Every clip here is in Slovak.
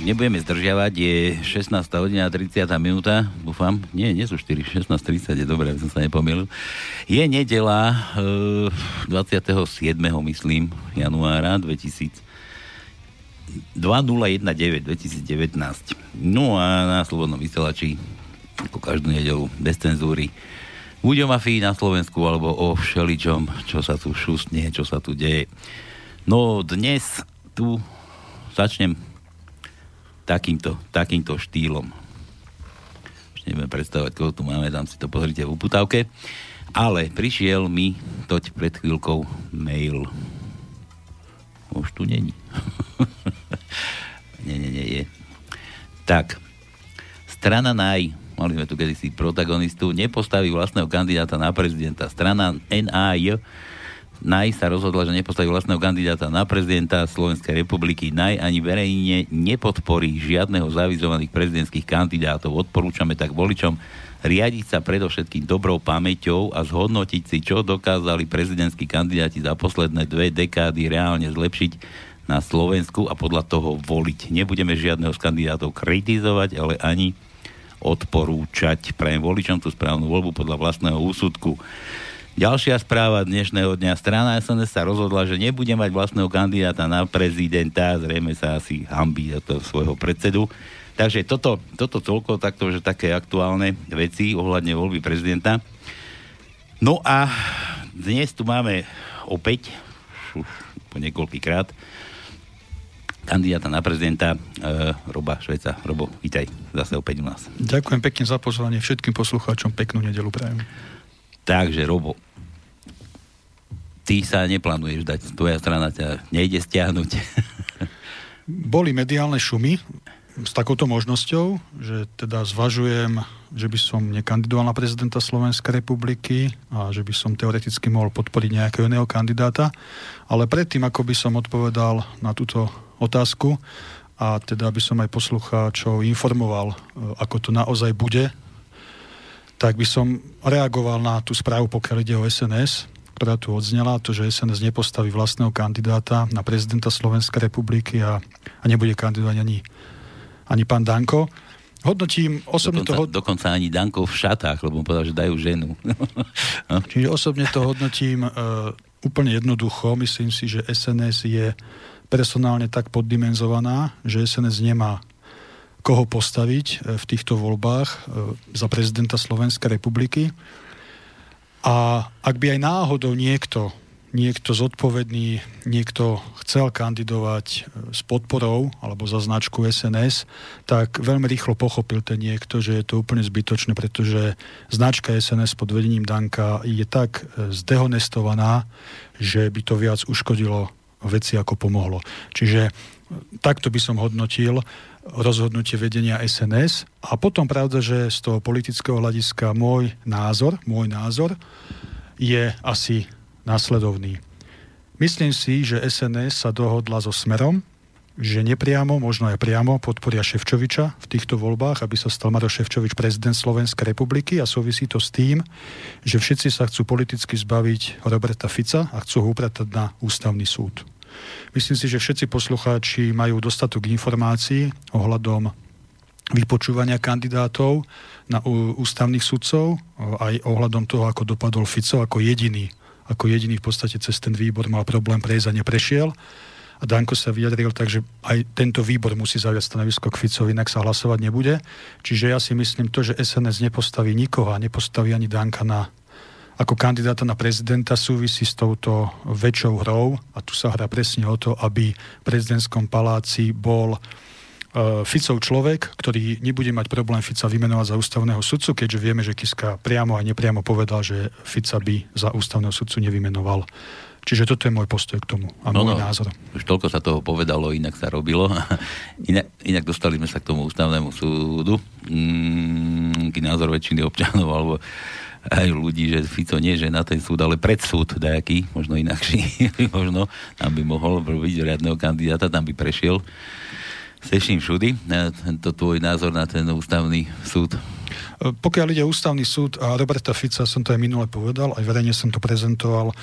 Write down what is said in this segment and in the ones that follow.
Tak nebudeme zdržiavať, je 16. hodina 30. minúta, dúfam, nie, nie sú 4, 16.30, je dobré, som sa nepomýlil. Je nedela e, 27. myslím, januára 2000 2019 2019. No a na Slobodnom vysielači, ako každú nedelu, bez cenzúry, buď o mafii na Slovensku, alebo o všeličom, čo sa tu šustne, čo sa tu deje. No dnes tu začnem takýmto, takýmto štýlom. Už neviem predstavovať, koho tu máme, tam si to pozrite v uputávke. Ale prišiel mi toť pred chvíľkou mail. Už tu není. nie, nie, nie, je. Tak, strana NAJ, mali sme tu kedysi protagonistu, nepostaví vlastného kandidáta na prezidenta. Strana NAJ Naj sa rozhodla, že nepostaví vlastného kandidáta na prezidenta Slovenskej republiky. Naj ani verejne nepodporí žiadneho zavizovaných prezidentských kandidátov. Odporúčame tak voličom riadiť sa predovšetkým dobrou pamäťou a zhodnotiť si, čo dokázali prezidentskí kandidáti za posledné dve dekády reálne zlepšiť na Slovensku a podľa toho voliť. Nebudeme žiadneho z kandidátov kritizovať, ale ani odporúčať. Prajem voličom tú správnu voľbu podľa vlastného úsudku. Ďalšia správa dnešného dňa. Strana SNS sa rozhodla, že nebude mať vlastného kandidáta na prezidenta. Zrejme sa asi hambí za to svojho predsedu. Takže toto, toto toľko takto, že také aktuálne veci ohľadne voľby prezidenta. No a dnes tu máme opäť, už po niekoľkýkrát, kandidáta na prezidenta e, Roba Šveca. Robo, vítaj zase opäť u nás. Ďakujem pekne za pozvanie všetkým poslucháčom, peknú nedelu prajem. Takže, Robo, ty sa neplánuješ dať, tvoja strana ťa nejde stiahnuť. Boli mediálne šumy s takouto možnosťou, že teda zvažujem, že by som nekandidoval na prezidenta Slovenskej republiky a že by som teoreticky mohol podporiť nejakého iného kandidáta. Ale predtým, ako by som odpovedal na túto otázku a teda by som aj poslucháčov informoval, e, ako to naozaj bude, tak by som reagoval na tú správu, pokiaľ ide o SNS, ktorá tu odznela, to, že SNS nepostaví vlastného kandidáta na prezidenta Slovenskej republiky a, a nebude kandidovať ani, ani pán Danko. Hodnotím osobne dokonca, to... Dokonca ani Danko v šatách, lebo povedal, že dajú ženu. no. Čiže osobne to hodnotím uh, úplne jednoducho. Myslím si, že SNS je personálne tak poddimenzovaná, že SNS nemá koho postaviť e, v týchto voľbách e, za prezidenta Slovenskej republiky. A ak by aj náhodou niekto, niekto zodpovedný, niekto chcel kandidovať e, s podporou alebo za značku SNS, tak veľmi rýchlo pochopil ten niekto, že je to úplne zbytočné, pretože značka SNS pod vedením Danka je tak zdehonestovaná, že by to viac uškodilo veci ako pomohlo. Čiže takto by som hodnotil rozhodnutie vedenia SNS. A potom pravda, že z toho politického hľadiska môj názor, môj názor je asi následovný. Myslím si, že SNS sa dohodla so Smerom, že nepriamo, možno aj priamo podporia Ševčoviča v týchto voľbách, aby sa stal Maro Ševčovič prezident Slovenskej republiky a súvisí to s tým, že všetci sa chcú politicky zbaviť Roberta Fica a chcú ho upratať na ústavný súd. Myslím si, že všetci poslucháči majú dostatok informácií ohľadom vypočúvania kandidátov na ústavných sudcov, aj ohľadom toho, ako dopadol Fico ako jediný, ako jediný v podstate cez ten výbor mal problém prejsť a neprešiel. A Danko sa vyjadril tak, že aj tento výbor musí zaviať stanovisko k Ficovi, inak sa hlasovať nebude. Čiže ja si myslím to, že SNS nepostaví nikoho a nepostaví ani Danka na ako kandidáta na prezidenta súvisí s touto väčšou hrou a tu sa hrá presne o to, aby v prezidentskom paláci bol uh, Ficov človek, ktorý nebude mať problém Fica vymenovať za ústavného sudcu, keďže vieme, že Kiska priamo a nepriamo povedal, že Fica by za ústavného sudcu nevymenoval. Čiže toto je môj postoj k tomu a no, môj no, názor. Už toľko sa toho povedalo, inak sa robilo. inak, inak dostali sme sa k tomu ústavnému súdu. Mm, názor väčšiny občanov, alebo aj ľudí, že Fico nie, že na ten súd, ale pred súd dajaký, možno inakší, možno tam by mohol byť riadného kandidáta, tam by prešiel. Seším všudy, tento tvoj názor na ten ústavný súd. Pokiaľ ide ústavný súd a Roberta Fica, som to aj minule povedal, aj verejne som to prezentoval,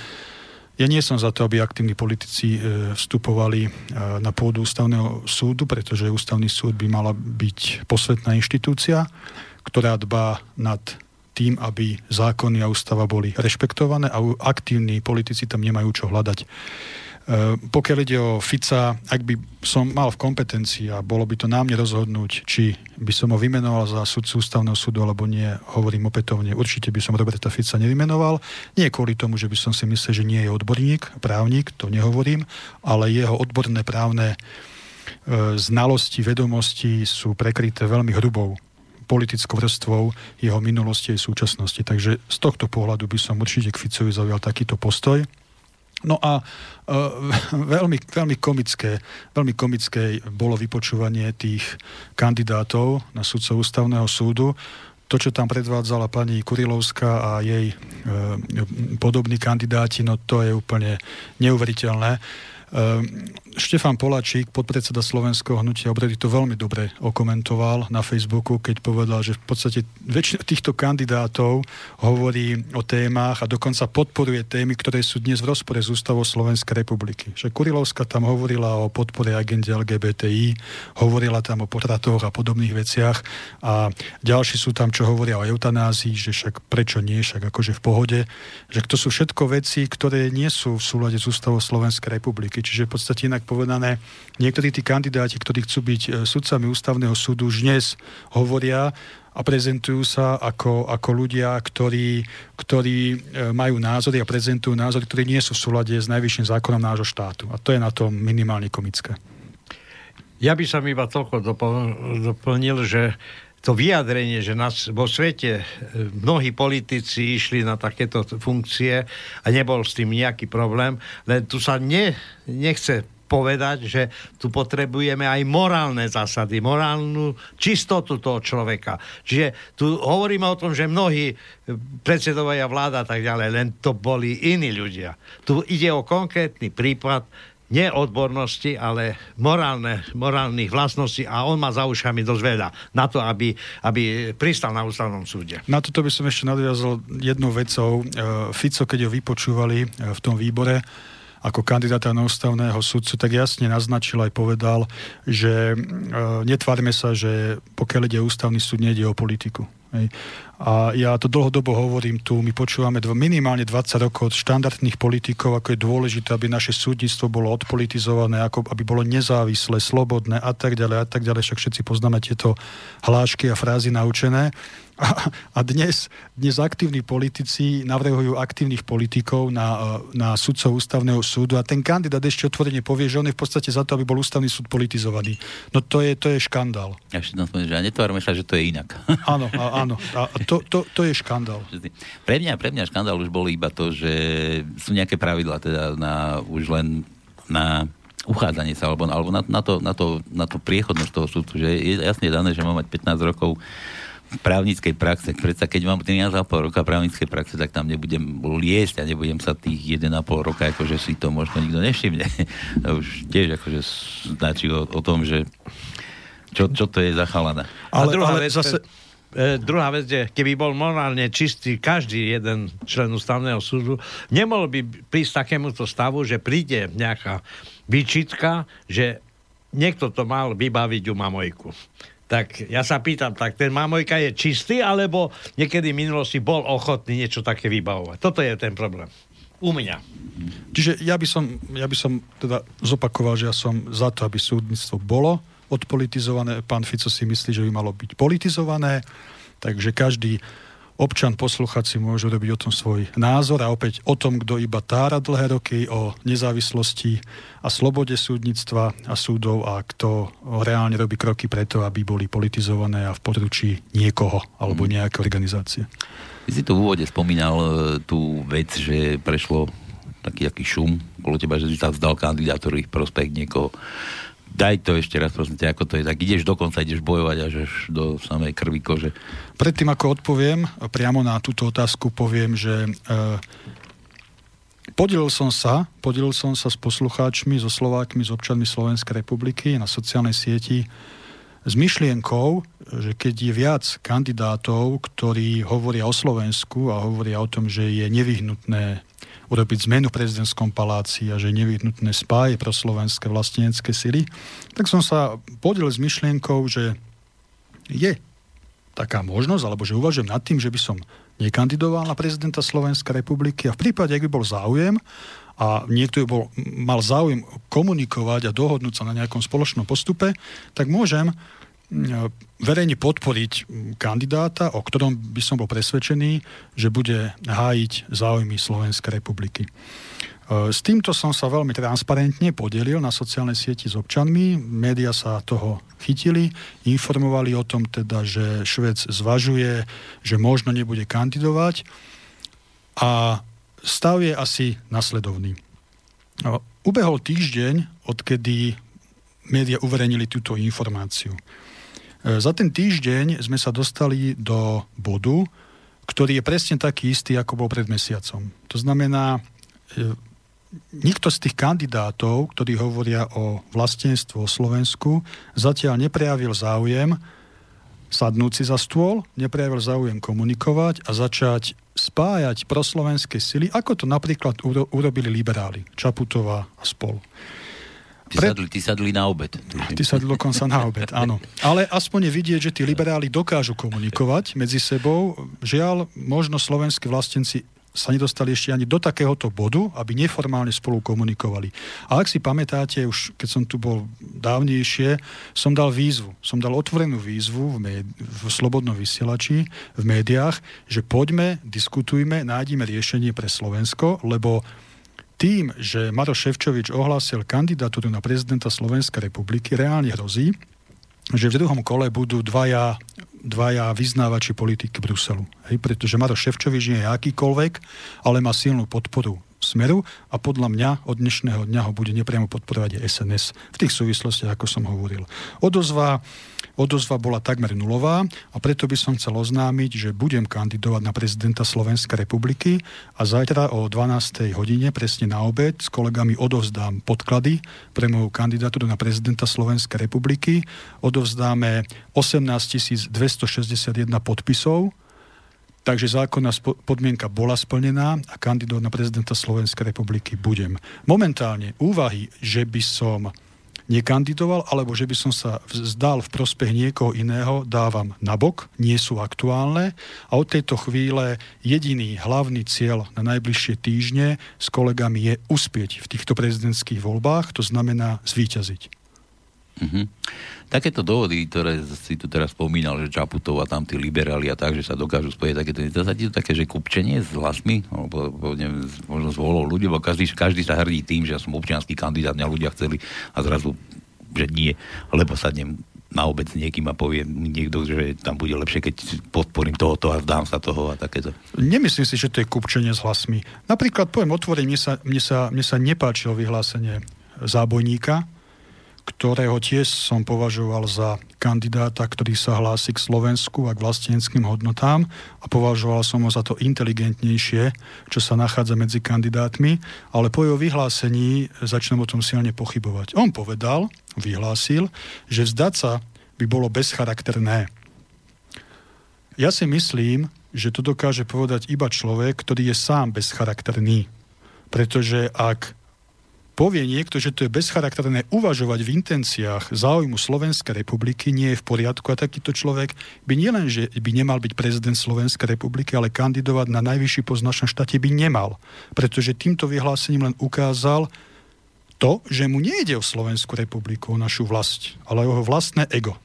Ja nie som za to, aby aktívni politici e, vstupovali e, na pôdu ústavného súdu, pretože ústavný súd by mala byť posvetná inštitúcia, ktorá dbá nad tým, aby zákony a ústava boli rešpektované a aktívni politici tam nemajú čo hľadať. Eh, pokiaľ ide o Fica, ak by som mal v kompetencii a bolo by to mne rozhodnúť, či by som ho vymenoval za sudcu ústavného súdu alebo nie, hovorím opätovne, určite by som Roberta Fica nevymenoval. Nie kvôli tomu, že by som si myslel, že nie je odborník, právnik, to nehovorím, ale jeho odborné právne e, znalosti, vedomosti sú prekryté veľmi hrubou politickou vrstvou jeho minulosti a súčasnosti. Takže z tohto pohľadu by som určite k Ficovi zaujal takýto postoj. No a uh, veľmi, veľmi, komické, veľmi komické bolo vypočúvanie tých kandidátov na sudcov ústavného súdu. To, čo tam predvádzala pani Kurilovská a jej uh, podobní kandidáti, no to je úplne neuveriteľné. Uh, Štefan Polačík, podpredseda Slovenského hnutia obredy, to veľmi dobre okomentoval na Facebooku, keď povedal, že v podstate väčšina týchto kandidátov hovorí o témach a dokonca podporuje témy, ktoré sú dnes v rozpore s ústavou Slovenskej republiky. Že Kurilovska tam hovorila o podpore agende LGBTI, hovorila tam o potratoch a podobných veciach a ďalší sú tam, čo hovoria o eutanázii, že však prečo nie, však akože v pohode, že to sú všetko veci, ktoré nie sú v súlade s ústavou Slovenskej republiky. Čiže v podstate inak povedané, niektorí tí kandidáti, ktorí chcú byť e, sudcami ústavného súdu, už dnes hovoria a prezentujú sa ako, ako ľudia, ktorí, ktorí e, majú názory a prezentujú názory, ktorí nie sú v súlade s najvyšším zákonom nášho štátu. A to je na tom minimálne komické. Ja by som iba toľko doplnil, že to vyjadrenie, že nás vo svete e, mnohí politici išli na takéto funkcie a nebol s tým nejaký problém, len tu sa ne, nechce povedať, že tu potrebujeme aj morálne zásady, morálnu čistotu toho človeka. Čiže tu hovoríme o tom, že mnohí predsedovia vláda a tak ďalej, len to boli iní ľudia. Tu ide o konkrétny prípad nie odbornosti, ale morálne, morálnych vlastností a on má za ušami dosť veľa na to, aby, aby pristal na ústavnom súde. Na toto by som ešte nadviazal jednou vecou. E, Fico, keď ho vypočúvali e, v tom výbore, ako kandidáta na ústavného sudcu, tak jasne naznačil aj povedal, že e, netvárme sa, že pokiaľ ide ústavný súd, nejde o politiku. Hej. A ja to dlhodobo hovorím tu, my počúvame dv- minimálne 20 rokov od štandardných politikov, ako je dôležité, aby naše súdnictvo bolo odpolitizované, ako aby bolo nezávislé, slobodné a tak ďalej a tak ďalej. Však všetci poznáme tieto hlášky a frázy naučené. A, a dnes, dnes aktívni politici navrhujú aktívnych politikov na, na sudcov ústavného súdu a ten kandidát ešte otvorene povie, že on je v podstate za to, aby bol ústavný súd politizovaný. No to je, to je škandál. Ja ešte že netvárme sa, že to je inak. Áno, a, áno. A to, to, to je škandál. Pre mňa, pre mňa škandál už bol iba to, že sú nejaké pravidla teda na, už len na uchádzanie sa, alebo, alebo na, na, to, na, to, na to priechodnosť toho súdu, že je jasne dané, že má mať 15 rokov právnickej praxe. Predsa keď mám 13,5 roka právnickej praxe, tak tam nebudem liesť a nebudem sa tých 1,5 roka, akože si to možno nikto nevšimne. to už tiež akože značí o, o tom, že čo, čo to je za chalana. Ale, a druhá ale vec, zase... E, druhá vec je, keby bol morálne čistý každý jeden člen ústavného súdu, nemohol by prísť takémuto stavu, že príde nejaká výčitka, že niekto to mal vybaviť u Mamojku. Tak ja sa pýtam, tak ten Mamojka je čistý, alebo niekedy v minulosti bol ochotný niečo také vybavovať? Toto je ten problém. U mňa. Čiže ja by som, ja by som teda zopakoval, že ja som za to, aby súdnictvo bolo odpolitizované. Pán Fico si myslí, že by malo byť politizované, takže každý občan, posluchač si môže robiť o tom svoj názor a opäť o tom, kto iba tára dlhé roky o nezávislosti a slobode súdnictva a súdov a kto reálne robí kroky preto, aby boli politizované a v područí niekoho alebo mhm. nejaké organizácie. Ty si tu v úvode spomínal e, tú vec, že prešlo taký aký šum bolo teba, že si sa vzdal kandidátorových prospech niekoho daj to ešte raz, prosím ťa, ako to je. Tak ideš dokonca, ideš bojovať až do samej krvi kože. Predtým, ako odpoviem, priamo na túto otázku poviem, že e, podelil som sa, podelil som sa s poslucháčmi, so Slovákmi, s občanmi Slovenskej republiky na sociálnej sieti s myšlienkou, že keď je viac kandidátov, ktorí hovoria o Slovensku a hovoria o tom, že je nevyhnutné urobiť zmenu v prezidentskom paláci a že je nevyhnutné spáje pro slovenské vlastenecké sily, tak som sa podelil s myšlienkou, že je taká možnosť, alebo že uvažujem nad tým, že by som nekandidoval na prezidenta Slovenskej republiky a v prípade, ak by bol záujem a niekto by bol, mal záujem komunikovať a dohodnúť sa na nejakom spoločnom postupe, tak môžem verejne podporiť kandidáta, o ktorom by som bol presvedčený, že bude hájiť záujmy Slovenskej republiky. E, s týmto som sa veľmi transparentne podelil na sociálnej sieti s občanmi. Média sa toho chytili, informovali o tom teda, že Švec zvažuje, že možno nebude kandidovať a stav je asi nasledovný. E, ubehol týždeň, odkedy média uverejnili túto informáciu. E, za ten týždeň sme sa dostali do bodu, ktorý je presne taký istý, ako bol pred mesiacom. To znamená, e, nikto z tých kandidátov, ktorí hovoria o vlastenstvu o Slovensku, zatiaľ neprejavil záujem sadnúť si za stôl, neprejavil záujem komunikovať a začať spájať proslovenské sily, ako to napríklad urobili liberáli, Čaputová a spolu. Ty, Pre... sadli, ty sadli na obed. Ty sadli dokonca na obed, áno. Ale aspoň je vidieť, že tí liberáli dokážu komunikovať medzi sebou. Žiaľ, možno slovenskí vlastenci sa nedostali ešte ani do takéhoto bodu, aby neformálne spolu komunikovali. A ak si pamätáte, už keď som tu bol dávnejšie, som dal výzvu. Som dal otvorenú výzvu v, médi- v Slobodnom vysielači, v médiách, že poďme, diskutujme, nájdime riešenie pre Slovensko, lebo tým, že Maroš Ševčovič ohlásil kandidatúru na prezidenta Slovenskej republiky, reálne hrozí, že v druhom kole budú dvaja, dvaja vyznávači politiky Bruselu. Hej, pretože Maroš Ševčovič nie je akýkoľvek, ale má silnú podporu smeru a podľa mňa od dnešného dňa ho bude nepriamo podporovať SNS v tých súvislostiach, ako som hovoril. Odozva Odozva bola takmer nulová a preto by som chcel oznámiť, že budem kandidovať na prezidenta Slovenskej republiky a zajtra o 12. hodine, presne na obed, s kolegami odovzdám podklady pre moju kandidatúru na prezidenta Slovenskej republiky. Odovzdáme 18 261 podpisov, Takže zákonná podmienka bola splnená a kandidovať na prezidenta Slovenskej republiky budem. Momentálne úvahy, že by som nekandidoval, alebo že by som sa zdal v prospech niekoho iného, dávam nabok, nie sú aktuálne a od tejto chvíle jediný hlavný cieľ na najbližšie týždne s kolegami je uspieť v týchto prezidentských voľbách, to znamená zvíťaziť. Mm-hmm. Takéto dôvody, ktoré si tu teraz spomínal, že Čaputov a tam tí liberáli a tak, že sa dokážu spojiť takéto, to sa ti to také, že kupčenie s hlasmi, alebo neviem, možno s volou ľudí, lebo každý, každý sa hrdí tým, že ja som občianský kandidát, mňa ľudia chceli a zrazu, že nie, lebo sa nem na obec niekým a povie niekto, že tam bude lepšie, keď podporím tohoto a vzdám sa toho a takéto. Nemyslím si, že to je kupčenie s hlasmi. Napríklad poviem otvorene, mne sa, mne sa, mne sa nepáčilo vyhlásenie zábojníka, ktorého tiež som považoval za kandidáta, ktorý sa hlási k Slovensku a k vlasteneckým hodnotám a považoval som ho za to inteligentnejšie, čo sa nachádza medzi kandidátmi, ale po jeho vyhlásení začnem o tom silne pochybovať. On povedal, vyhlásil, že vzdať sa by bolo bezcharakterné. Ja si myslím, že to dokáže povedať iba človek, ktorý je sám bezcharakterný. Pretože ak povie niekto, že to je bezcharakterné uvažovať v intenciách záujmu Slovenskej republiky, nie je v poriadku a takýto človek by nielen, že by nemal byť prezident Slovenskej republiky, ale kandidovať na najvyšší post v našom štáte by nemal. Pretože týmto vyhlásením len ukázal to, že mu nejde o Slovenskú republiku, o našu vlast, ale o jeho vlastné ego.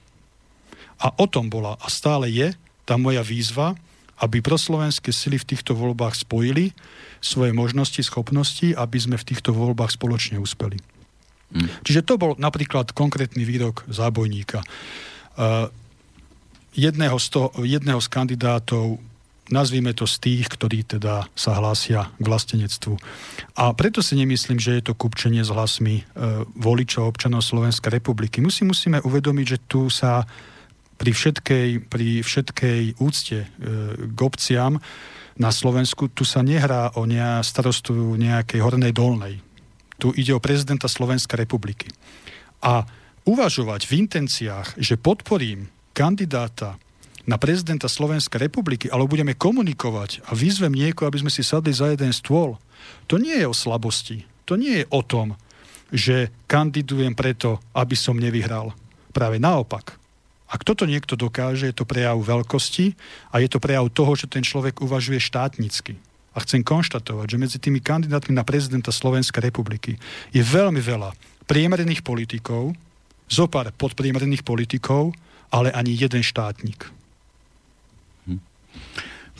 A o tom bola a stále je tá moja výzva, aby proslovenské sily v týchto voľbách spojili svoje možnosti, schopnosti, aby sme v týchto voľbách spoločne uspeli. Mm. Čiže to bol napríklad konkrétny výrok zábojníka. Uh, jedného, z to, jedného z kandidátov nazvíme to z tých, ktorí teda sa hlásia k vlastenectvu. A preto si nemyslím, že je to kupčenie s hlasmi e, voličov občanov Slovenskej republiky. Musí, musíme uvedomiť, že tu sa pri všetkej, pri všetkej úcte e, k obciam na Slovensku, tu sa nehrá o ne, starostu nejakej hornej dolnej. Tu ide o prezidenta Slovenskej republiky. A uvažovať v intenciách, že podporím kandidáta na prezidenta Slovenskej republiky, ale budeme komunikovať a vyzvem niekoho, aby sme si sadli za jeden stôl To nie je o slabosti. To nie je o tom, že kandidujem preto, aby som nevyhral. Práve naopak. Ak toto niekto dokáže, je to prejav veľkosti a je to prejav toho, že ten človek uvažuje štátnicky. A chcem konštatovať, že medzi tými kandidátmi na prezidenta Slovenskej republiky je veľmi veľa priemerných politikov, zopár podpriemerných politikov, ale ani jeden štátnik. Hm.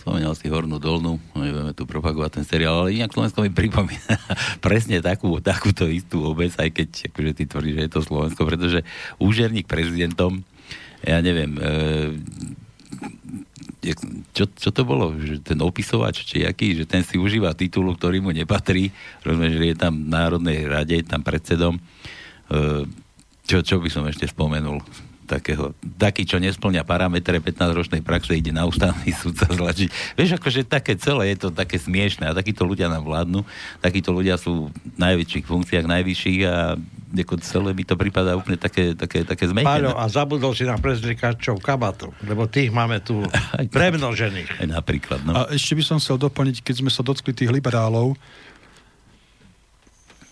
Spomínal si Hornú dolnú, nebudeme tu propagovať ten seriál, ale inak Slovensko mi pripomína presne takú, takúto istú obec, aj keď akože ty tvrdíš, že je to Slovensko, pretože úžerník prezidentom, ja neviem, e, čo, čo to bolo? Že ten opisovač, či aký, že ten si užíva titulu, ktorý mu nepatrí, rozumieš, že je tam v Národnej rade, tam predsedom. E, čo, čo by som ešte spomenul? takého, taký, čo nesplňa parametre 15-ročnej praxe, ide na ústavný súd sa zlačiť. Vieš, akože také celé je to také smiešné a takíto ľudia nám vládnu, takíto ľudia sú v najväčších funkciách, najvyšších a ako celé mi to prípada úplne také, také, také zmetené. Páľo, a zabudol si na prezlikačov kabatu, lebo tých máme tu premnožených. Aj napríklad, no. A ešte by som chcel doplniť, keď sme sa dotkli tých liberálov,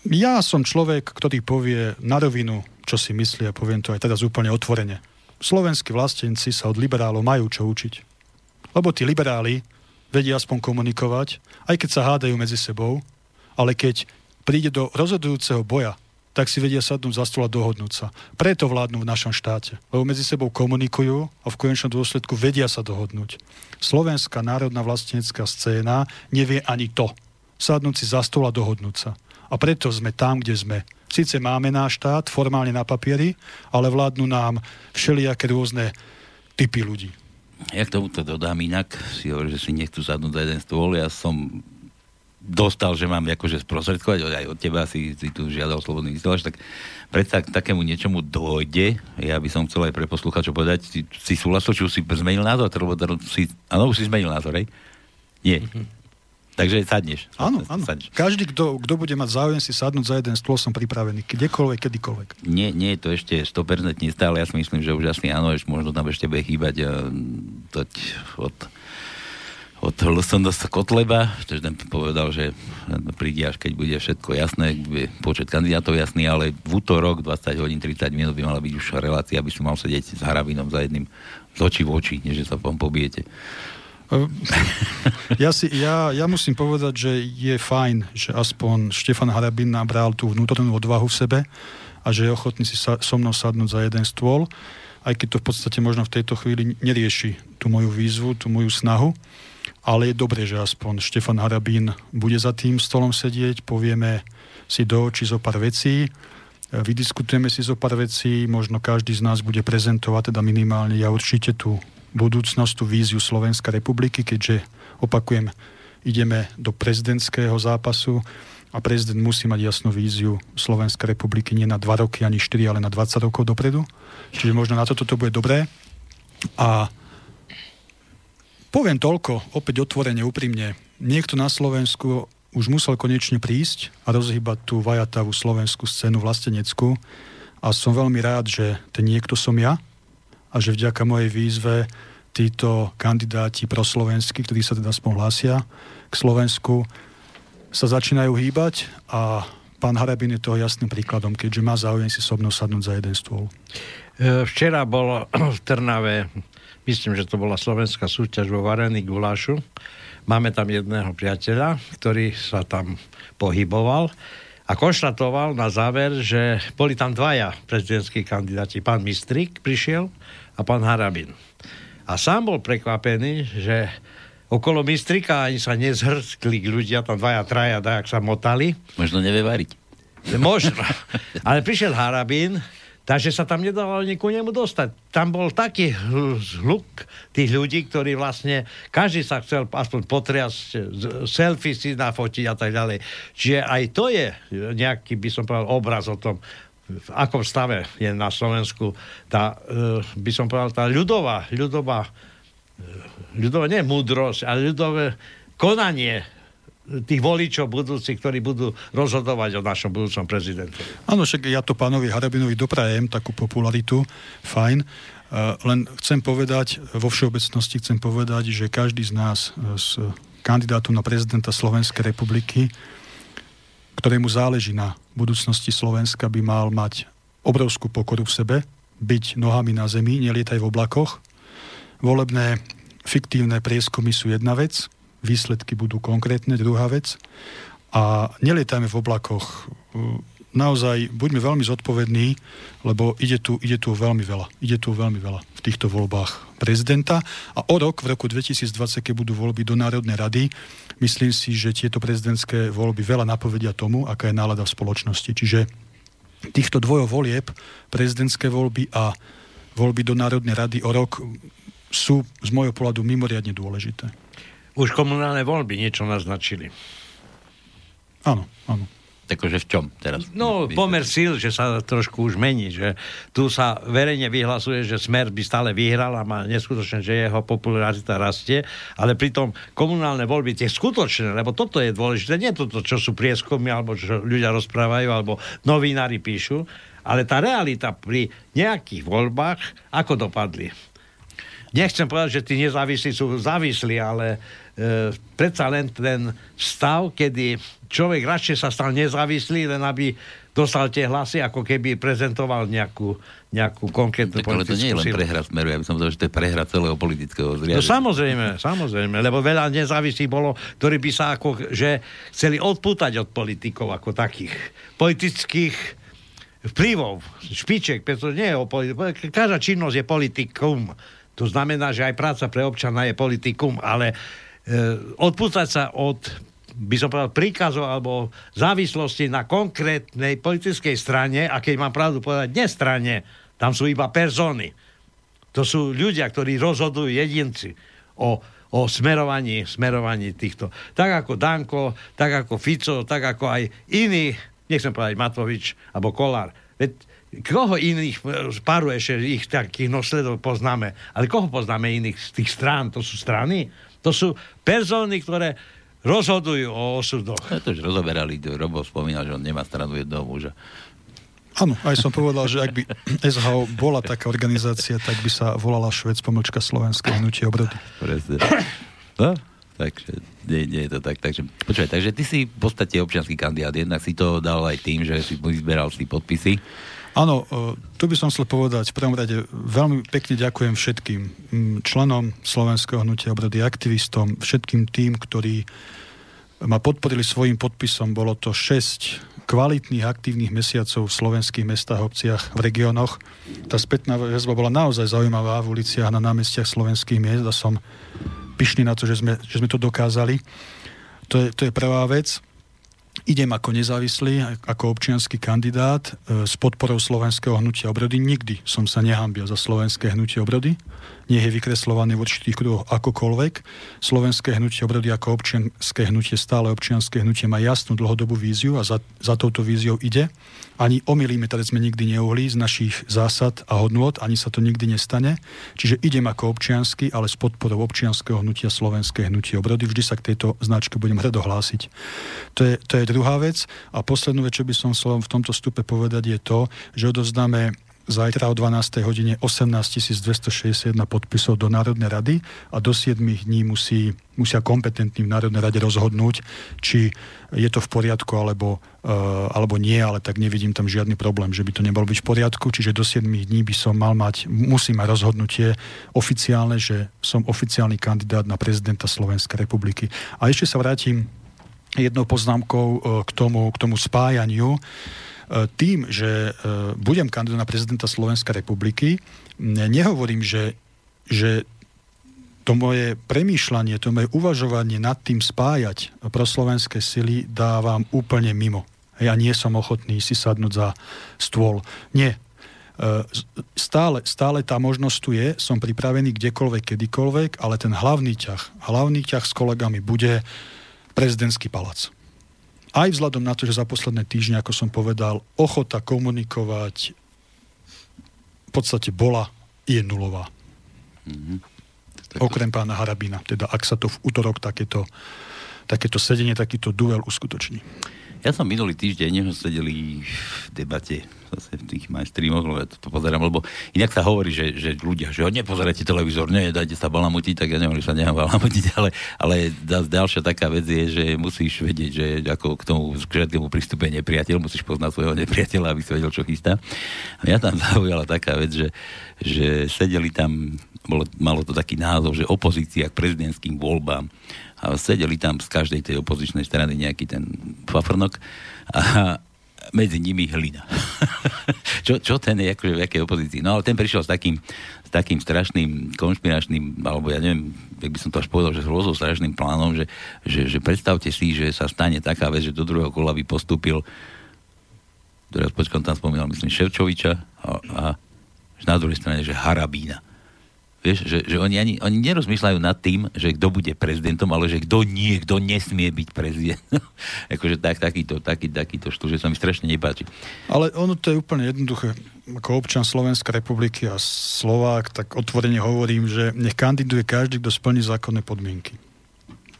ja som človek, ktorý povie na rovinu, čo si myslí a poviem to aj teraz úplne otvorene. Slovenskí vlastenci sa od liberálov majú čo učiť. Lebo tí liberáli vedia aspoň komunikovať, aj keď sa hádajú medzi sebou, ale keď príde do rozhodujúceho boja, tak si vedia sadnúť za stôl a dohodnúť sa. Preto vládnu v našom štáte. Lebo medzi sebou komunikujú a v konečnom dôsledku vedia sa dohodnúť. Slovenská národná vlastenecká scéna nevie ani to. Sadnúť si za stôl a dohodnúť sa. A preto sme tam, kde sme. Sice máme náš štát formálne na papieri, ale vládnu nám všelijaké rôzne typy ľudí. Ja k tomuto dodám inak, si hovorí, že si nechcú sadnúť za jeden stôl. Ja som dostal, že mám akože sprostredkovať, aj od teba si, si tu žiadal slobodný vysielač, tak predsa k takému niečomu dojde. Ja by som chcel aj pre posluchačov povedať, si, si súhlasil, či už si zmenil názor, lebo si, áno, už si zmenil názor, hej? Nie. Mm-hmm. Takže sadneš. Áno, áno. Sadneš. Každý, kto, kto bude mať záujem si sadnúť za jeden stôl, som pripravený. Kdekoľvek, kedykoľvek. Nie, nie je to ešte 100% stále. Ja si myslím, že už asi áno, ešte možno tam ešte bude chýbať uh, od od LSNS Kotleba, že ten povedal, že príde až keď bude všetko jasné, bude počet kandidátov jasný, ale v útorok 20 hodín 30 minút by mala byť už relácia, aby som mal sedieť s Harabinom za jedným z očí v oči, než sa vám pobijete. Ja, si, ja, ja musím povedať, že je fajn, že aspoň Štefan Harabin nabral tú vnútornú odvahu v sebe a že je ochotný si sa, so mnou sadnúť za jeden stôl, aj keď to v podstate možno v tejto chvíli nerieši tú moju výzvu, tú moju snahu. Ale je dobré, že aspoň Štefan Harabín bude za tým stolom sedieť, povieme si do očí zo pár vecí, vydiskutujeme si zo pár vecí, možno každý z nás bude prezentovať, teda minimálne ja určite tú budúcnosť, tú víziu Slovenskej republiky, keďže, opakujem, ideme do prezidentského zápasu a prezident musí mať jasnú víziu Slovenskej republiky nie na 2 roky, ani 4, ale na 20 rokov dopredu. Čiže možno na toto to bude dobré. A poviem toľko, opäť otvorene, úprimne. Niekto na Slovensku už musel konečne prísť a rozhýbať tú vajatavú slovenskú scénu vlasteneckú. A som veľmi rád, že ten niekto som ja, a že vďaka mojej výzve títo kandidáti proslovenskí, ktorí sa teda aspoň hlásia k Slovensku, sa začínajú hýbať a pán Harabin je toho jasným príkladom, keďže má záujem si so mnou sadnúť za jeden stôl. E, včera bol v Trnave, myslím, že to bola slovenská súťaž vo Varení Gulášu. Máme tam jedného priateľa, ktorý sa tam pohyboval a konštatoval na záver, že boli tam dvaja prezidentskí kandidáti. Pán Mistrik prišiel a pán Harabin. A sám bol prekvapený, že okolo Mistrika ani sa nezhrskli ľudia, tam dvaja, traja, dajak sa motali. Možno nevie variť. Možno. Ale prišiel Harabin, takže sa tam nedalo ku nemu dostať. Tam bol taký hluk tých ľudí, ktorí vlastne, každý sa chcel aspoň potriasť, selfie si nafotiť a tak ďalej. Čiže aj to je nejaký, by som povedal, obraz o tom, v akom stave je na Slovensku tá, e, by som povedal, tá ľudová, ľudová, e, ľudová, nie múdrosť, ale ľudové konanie tých voličov budúcich, ktorí budú rozhodovať o našom budúcom prezidentovi. Áno, však ja to pánovi Harabinovi doprajem, takú popularitu, fajn. Uh, len chcem povedať, vo všeobecnosti chcem povedať, že každý z nás, z kandidátov na prezidenta Slovenskej republiky, ktorému záleží na budúcnosti Slovenska, by mal mať obrovskú pokoru v sebe, byť nohami na zemi, nelietaj v oblakoch. Volebné fiktívne prieskumy sú jedna vec, výsledky budú konkrétne, druhá vec. A nelietajme v oblakoch naozaj buďme veľmi zodpovední, lebo ide tu, ide tu veľmi veľa. Ide tu veľmi veľa v týchto voľbách prezidenta. A o rok, v roku 2020, keď budú voľby do Národnej rady, myslím si, že tieto prezidentské voľby veľa napovedia tomu, aká je nálada v spoločnosti. Čiže týchto dvojo volieb, prezidentské voľby a voľby do Národnej rady o rok sú z môjho pohľadu mimoriadne dôležité. Už komunálne voľby niečo naznačili. Áno, áno akože v čom teraz? No, pomer síl, že sa trošku už mení, že tu sa verejne vyhlasuje, že Smer by stále vyhral a má neskutočne, že jeho popularita rastie, ale pritom komunálne voľby, tie skutočné, lebo toto je dôležité, nie toto, čo sú prieskumy, alebo čo ľudia rozprávajú, alebo novinári píšu, ale tá realita pri nejakých voľbách, ako dopadli. Nechcem povedať, že tí nezávislí sú závislí, ale e, predsa len ten stav, kedy človek radšej sa stal nezávislý, len aby dostal tie hlasy, ako keby prezentoval nejakú, nejakú konkrétnu tak, ale to nie je len prehra smeru, ja by som povedal, že to je prehra celého politického zriadu. No samozrejme, samozrejme, lebo veľa nezávislých bolo, ktorí by sa ako, že chceli odpútať od politikov ako takých politických vplyvov, špiček, pretože nie je o politiku, každá činnosť je politikum. To znamená, že aj práca pre občana je politikum, ale odpútať sa od by som povedal, príkazov alebo závislosti na konkrétnej politickej strane, a keď mám pravdu povedať, nestrane, tam sú iba persony. To sú ľudia, ktorí rozhodujú jedinci o, o smerovaní, smerovaní týchto. Tak ako Danko, tak ako Fico, tak ako aj iní, nechcem povedať Matovič alebo Kolár. Veď koho iných pár ešte ich takých nosledov poznáme, ale koho poznáme iných z tých strán? To sú strany? To sú persony, ktoré rozhodujú o osudoch. Ja to už rozoberali, Robo spomínal, že on nemá stranu jednoho muža. Áno, aj som povedal, že ak by SHO bola taká organizácia, tak by sa volala Švec pomlčka Slovenské hnutie obrody. Presne. No, takže nie, nie je to tak. Takže, počúvaj, takže ty si v podstate občianský kandidát. Jednak si to dal aj tým, že si zberal si podpisy. Áno, e, tu by som chcel povedať, v prvom rade veľmi pekne ďakujem všetkým členom Slovenského hnutia obrody, aktivistom, všetkým tým, ktorí ma podporili svojim podpisom. Bolo to 6 kvalitných, aktívnych mesiacov v slovenských mestách, obciach, v regiónoch. Tá spätná väzba bola naozaj zaujímavá v uliciach na námestiach slovenských miest a som pyšný na to, že sme, že sme to dokázali. To je, to je prvá vec idem ako nezávislý, ako občianský kandidát e, s podporou Slovenského hnutia obrody. Nikdy som sa nehambil za Slovenské hnutie obrody nie je vykreslovaný v určitých kruhoch akokoľvek. Slovenské hnutie obrody ako občianské hnutie, stále občianské hnutie má jasnú dlhodobú víziu a za, za touto víziou ide. Ani o milimetre sme nikdy neuhli z našich zásad a hodnôt, ani sa to nikdy nestane. Čiže idem ako občiansky, ale s podporou občianského hnutia Slovenské hnutie obrody. Vždy sa k tejto značke budem hrdo hlásiť. To je, to je druhá vec. A poslednú vec, čo by som chcel v tomto stupe povedať, je to, že odovzdáme zajtra o 12. hodine 18 261 podpisov do Národnej rady a do 7 dní musí, musia kompetentní v Národnej rade rozhodnúť, či je to v poriadku alebo, uh, alebo nie, ale tak nevidím tam žiadny problém, že by to nebolo byť v poriadku, čiže do 7 dní by som mal mať, musím mať rozhodnutie oficiálne, že som oficiálny kandidát na prezidenta Slovenskej republiky. A ešte sa vrátim jednou poznámkou uh, k tomu, k tomu spájaniu. Tým, že e, budem kandidát na prezidenta Slovenskej republiky, nehovorím, že, že to moje premýšľanie, to moje uvažovanie nad tým spájať proslovenské sily dávam úplne mimo. Ja nie som ochotný si sadnúť za stôl. Nie. E, stále, stále tá možnosť tu je, som pripravený kdekoľvek, kedykoľvek, ale ten hlavný ťah, hlavný ťah s kolegami bude prezidentský palác aj vzhľadom na to, že za posledné týždne, ako som povedal, ochota komunikovať v podstate bola, je nulová. Mm-hmm. Okrem pána Harabina. Teda ak sa to v útorok takéto takéto sedenie, takýto duel uskutoční. Ja som minulý týždeň sedeli v debate zase v tých mainstreamoch, lebo ja to pozerám, lebo inak sa hovorí, že, že ľudia, že nepozerajte televízor, nie, dajte sa balamutiť, tak ja neviem, že sa nechám balamutiť, ale, ale ďalšia taká vec je, že musíš vedieť, že ako k tomu všetkému prístupe nepriateľ, musíš poznať svojho nepriateľa, aby si vedel, čo chystá. A mňa tam zaujala taká vec, že, že sedeli tam, bolo, malo to taký názov, že opozícia k prezidentským voľbám a sedeli tam z každej tej opozičnej strany nejaký ten fafrnok a medzi nimi hlina. čo, čo ten je akože v akej opozícii? No ale ten prišiel s takým, s takým strašným konšpiračným, alebo ja neviem, jak by som to až povedal, že s rôzou strašným plánom, že, že, že predstavte si, že sa stane taká vec, že do druhého kola by postúpil teraz počkám, tam spomínal, myslím, Ševčoviča a, a na druhej strane, že Harabína. Vieš, že, že oni, ani, oni nerozmýšľajú nad tým, že kto bude prezidentom, ale že kto nie, kto nesmie byť prezidentom. akože tak, takýto, taký, takýto štúr, že sa mi strašne nepáči. Ale ono to je úplne jednoduché. Ako občan Slovenskej republiky a Slovák, tak otvorene hovorím, že nech kandiduje každý, kto splní zákonné podmienky.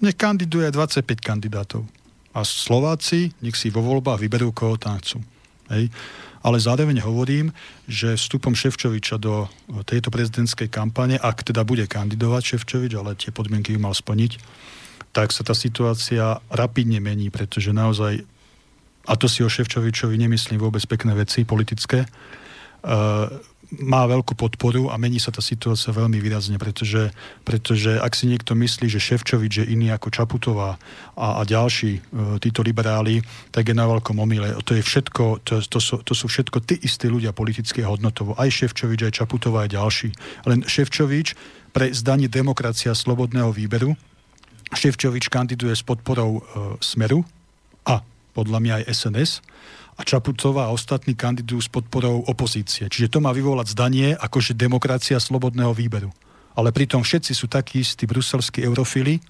Nech kandiduje 25 kandidátov. A Slováci nech si vo voľbách vyberú, koho tam chcú. Hej ale zároveň hovorím, že vstupom Ševčoviča do tejto prezidentskej kampane, ak teda bude kandidovať Ševčovič, ale tie podmienky mal splniť, tak sa tá situácia rapidne mení, pretože naozaj, a to si o Ševčovičovi nemyslím vôbec pekné veci politické, uh, má veľkú podporu a mení sa tá situácia veľmi výrazne, pretože, pretože ak si niekto myslí, že Ševčovič je iný ako Čaputová a, a ďalší e, títo liberáli, tak je na veľkom omyle. To, je všetko, to, to, sú, to sú všetko tí istí ľudia politické hodnotovo. Aj Ševčovič, aj Čaputová, aj ďalší. Len Ševčovič pre zdanie demokracia slobodného výberu Ševčovič kandiduje s podporou e, Smeru a podľa mňa aj SNS a Čaputová a ostatní kandidujú s podporou opozície. Čiže to má vyvolať zdanie akože demokracia slobodného výberu. Ale pritom všetci sú takí istí bruselskí eurofily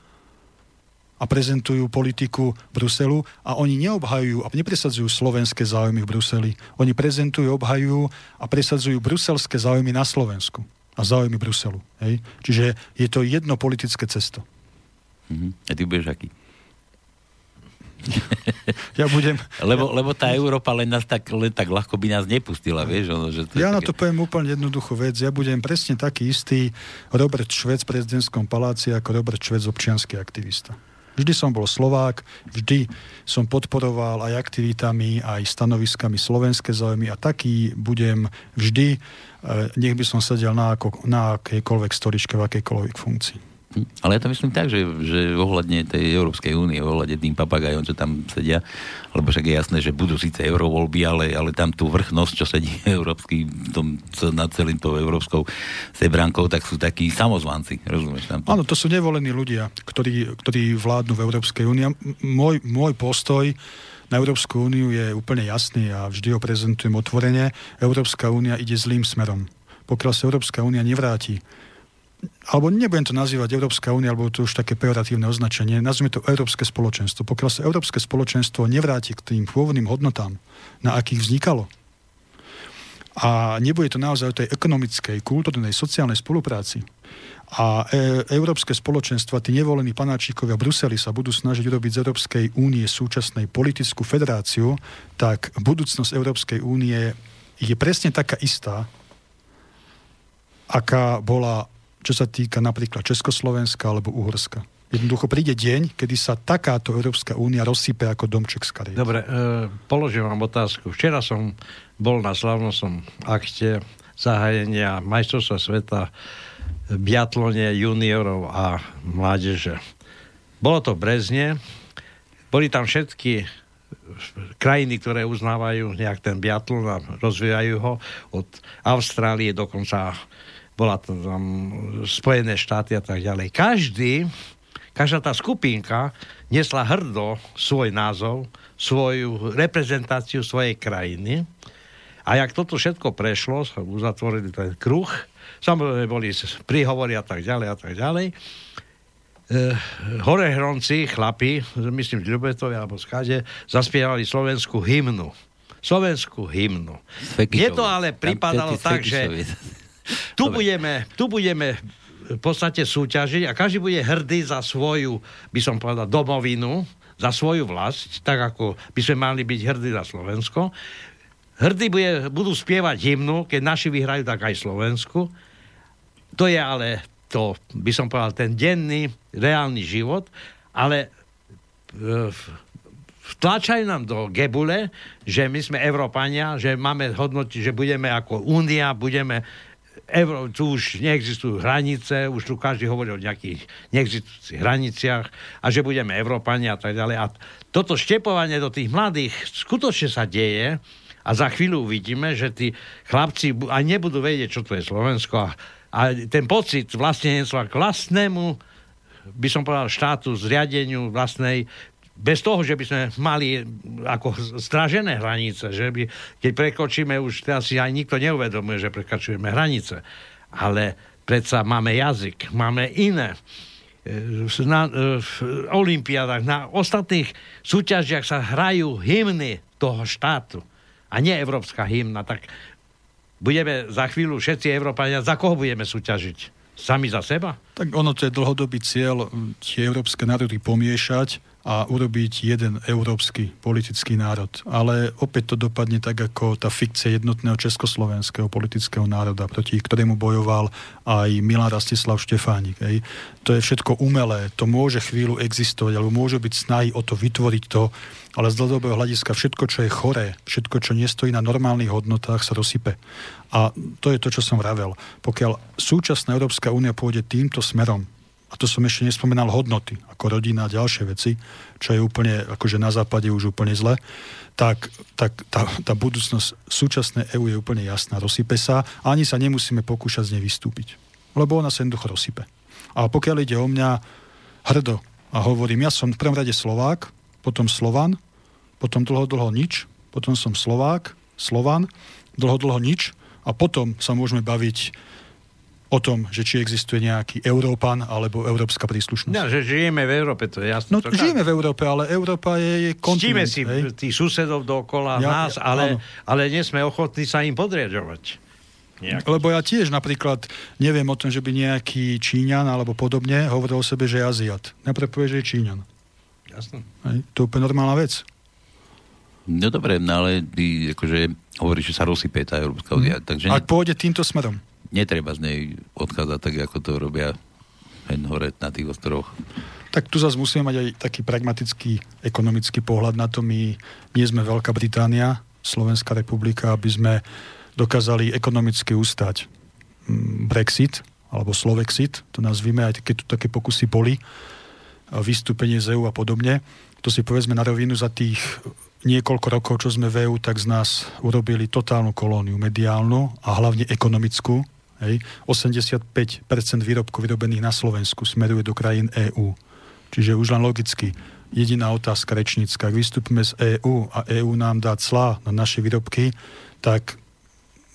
a prezentujú politiku Bruselu a oni neobhajujú a nepresadzujú slovenské záujmy v Bruseli. Oni prezentujú, obhajujú a presadzujú bruselské záujmy na Slovensku a záujmy Bruselu. Hej? Čiže je to jedno politické cesto. Mm-hmm. A ty budeš aký? ja budem... Lebo, lebo tá Európa len nás tak, len tak ľahko by nás nepustila, vieš? Ono, že to ja také... na to poviem úplne jednoduchú vec. Ja budem presne taký istý Robert Švec v prezidentskom paláci ako Robert Švec občianský aktivista. Vždy som bol Slovák, vždy som podporoval aj aktivitami, aj stanoviskami slovenské záujmy a taký budem vždy, eh, nech by som sedel na, ako, na akejkoľvek storičke, v akejkoľvek funkcii. Ale ja to myslím tak, že, že ohľadne tej Európskej únie, ohľadne tým papagajom, čo tam sedia, lebo však je jasné, že budú síce eurovoľby, ale, ale tam tú vrchnosť, čo sedí európsky, tom, nad celým tou európskou sebránkou, tak sú takí samozvanci, rozumieš? Tam Áno, to sú nevolení ľudia, ktorí, ktorí vládnu v Európskej únii. Môj, môj postoj na Európsku úniu je úplne jasný a vždy ho prezentujem otvorene. Európska únia ide zlým smerom. Pokiaľ sa Európska únia nevráti alebo nebudem to nazývať Európska únia, alebo to už také pejoratívne označenie, nazvime to Európske spoločenstvo. Pokiaľ sa Európske spoločenstvo nevráti k tým pôvodným hodnotám, na akých vznikalo, a nebude to naozaj o tej ekonomickej, kultúrnej, sociálnej spolupráci, a e- Európske spoločenstva, tí nevolení panáčikovia v Bruseli sa budú snažiť urobiť z Európskej únie súčasnej politickú federáciu, tak budúcnosť Európskej únie je presne taká istá, aká bola čo sa týka napríklad Československa alebo Uhorska. Jednoducho príde deň, kedy sa takáto Európska únia rozsype ako domček z kariet. Dobre, e, položím vám otázku. Včera som bol na slavnosom akte zahájenia majstrovstva sveta v biatlone juniorov a mládeže. Bolo to v Brezne. Boli tam všetky krajiny, ktoré uznávajú nejak ten biatlon a rozvíjajú ho. Od Austrálie dokonca bola to tam Spojené štáty a tak ďalej. Každý, každá tá skupinka nesla hrdo svoj názov, svoju reprezentáciu svojej krajiny. A jak toto všetko prešlo, uzatvorili ten kruh, samozrejme boli príhovory a tak ďalej a tak ďalej. E, horehronci, chlapi, myslím v Ľubetovi alebo skade, zaspievali slovenskú hymnu. Slovenskú hymnu. Mne to ale pripadalo tak, že tu budeme, tu budeme v podstate súťažiť a každý bude hrdý za svoju, by som povedal, domovinu, za svoju vlast, tak ako by sme mali byť hrdí za Slovensko. Hrdí bude, budú spievať hymnu, keď naši vyhrajú, tak aj Slovensku. To je ale to, by som povedal, ten denný, reálny život, ale e, vtlačajú nám do gebule, že my sme Európania, že máme hodnoty, že budeme ako Únia, budeme Euró, tu už neexistujú hranice, už tu každý hovorí o nejakých neexistujúcich hraniciach a že budeme Európania a tak ďalej. A toto štepovanie do tých mladých skutočne sa deje a za chvíľu uvidíme, že tí chlapci aj nebudú vedieť, čo to je Slovensko a, a ten pocit vlastnenstva k vlastnému by som povedal štátu, zriadeniu vlastnej bez toho, že by sme mali ako stražené hranice, že by, keď prekočíme, už teraz si aj nikto neuvedomuje, že prekračujeme hranice. Ale predsa máme jazyk, máme iné. E, na, e, v olimpiádach, na ostatných súťažiach sa hrajú hymny toho štátu a nie európska hymna, tak budeme za chvíľu všetci Európania, za koho budeme súťažiť? Sami za seba? Tak ono to je dlhodobý cieľ tie európske národy pomiešať a urobiť jeden európsky politický národ. Ale opäť to dopadne tak, ako tá fikcia jednotného československého politického národa, proti ktorému bojoval aj Milan Rastislav Štefánik. Hej. To je všetko umelé, to môže chvíľu existovať, alebo môže byť snahy o to vytvoriť to, ale z dlhodobého hľadiska všetko, čo je choré, všetko, čo nestojí na normálnych hodnotách, sa rozsype. A to je to, čo som vravel. Pokiaľ súčasná Európska únia pôjde týmto smerom, a to som ešte nespomenal hodnoty, ako rodina a ďalšie veci, čo je úplne, akože na západe už úplne zle, tak, tak tá, tá budúcnosť súčasnej EU je úplne jasná. Rozsype sa a ani sa nemusíme pokúšať z nej vystúpiť. Lebo ona sa jednoducho rozsype. A pokiaľ ide o mňa hrdo a hovorím, ja som v prvom rade Slovák, potom Slovan, potom dlho, dlho nič, potom som Slovák, Slovan, dlho, dlho nič a potom sa môžeme baviť o tom, že či existuje nejaký Európan alebo európska príslušnosť. Ja, že žijeme v Európe, to je jasné. No, žijeme v Európe, ale Európa je, je kontinent. si hej? tých susedov dokola ja, nás, ale, ale nie sme ochotní sa im podriadovať. Nejak. Lebo ja tiež napríklad neviem o tom, že by nejaký Číňan alebo podobne hovoril o sebe, že je Aziat. Najprv povie, že je Číňan. Jasné. Hej? To je úplne normálna vec. No dobre, no ale ty akože hovoríš, že sa rozsypie tá Európska únia. Mm. Takže... Ak pôjde týmto smerom netreba z nej odchádzať tak, ako to robia hen hore na tých ostrovoch. Tak tu zase musíme mať aj taký pragmatický ekonomický pohľad na to. My nie sme Veľká Británia, Slovenská republika, aby sme dokázali ekonomicky ustať mm, Brexit, alebo Slovexit, to nazvime, aj keď tu také pokusy boli, vystúpenie z EU a podobne. To si povedzme na rovinu za tých niekoľko rokov, čo sme v EU, tak z nás urobili totálnu kolóniu mediálnu a hlavne ekonomickú, Hej. 85% výrobkov vyrobených na Slovensku smeruje do krajín EÚ. Čiže už len logicky. Jediná otázka rečnícka. Ak vystúpime z EÚ a EÚ nám dá clá na naše výrobky, tak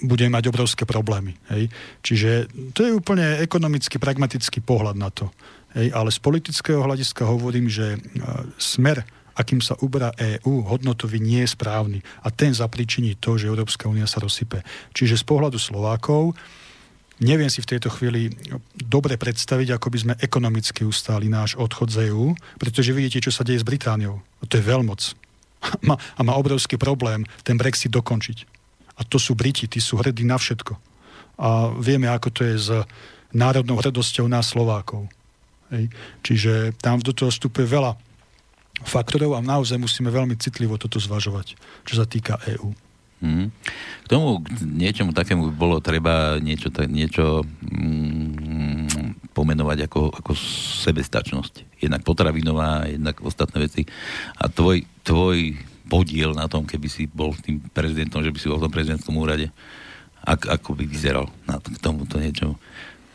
budeme mať obrovské problémy. Hej. Čiže to je úplne ekonomicky, pragmatický pohľad na to. Hej. Ale z politického hľadiska hovorím, že smer, akým sa uberá EÚ, hodnotový nie je správny. A ten zapričiní to, že Európska únia sa rozsype. Čiže z pohľadu Slovákov Neviem si v tejto chvíli dobre predstaviť, ako by sme ekonomicky ustáli náš odchod z EÚ, pretože vidíte, čo sa deje s Britániou. To je veľmoc. a má obrovský problém ten Brexit dokončiť. A to sú Briti, tí sú hrdí na všetko. A vieme, ako to je s národnou hrdosťou nás Slovákov. Hej. Čiže tam do toho vstupuje veľa faktorov a naozaj musíme veľmi citlivo toto zvažovať, čo sa týka EÚ. Mm. K tomu k niečomu takému bolo treba niečo, tak, niečo mm, pomenovať ako, ako sebestačnosť. Jednak potravinová, jednak ostatné veci. A tvoj, tvoj podiel na tom, keby si bol tým prezidentom, že by si bol v tom prezidentskom úrade, ak, ako by vyzeral na k tomuto niečomu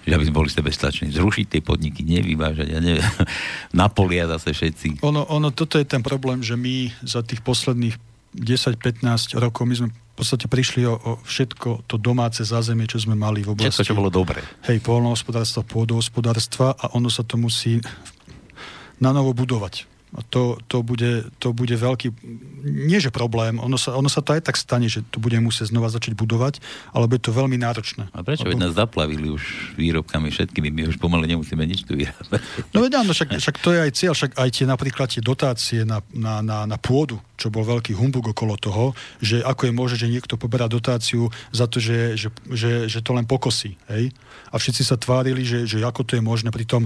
že aby sme boli sebestační. Zrušiť tie podniky, nevyvážať, ja neviem, napolia zase všetci. Ono, ono, toto je ten problém, že my za tých posledných 10-15 rokov my sme v podstate prišli o, o všetko to domáce zázemie, čo sme mali v oblasti. Všetko, čo bolo dobre. Hej, polnohospodárstva, pôdohospodárstva a ono sa to musí na novo budovať. to, to, bude, to bude veľký, nie že problém, ono sa, ono sa to aj tak stane, že to bude musieť znova začať budovať, ale bude to veľmi náročné. A prečo? Veď nás zaplavili už výrobkami všetkými, my už pomaly nemusíme nič tu vyrábať. No veď áno, však, však to je aj cieľ, však aj tie napríklad tie dotácie na, na, na, na pôdu, čo bol veľký humbug okolo toho, že ako je možné, že niekto poberá dotáciu za to, že, že, že, že to len pokosí. Hej? A všetci sa tvárili, že, že ako to je možné, pritom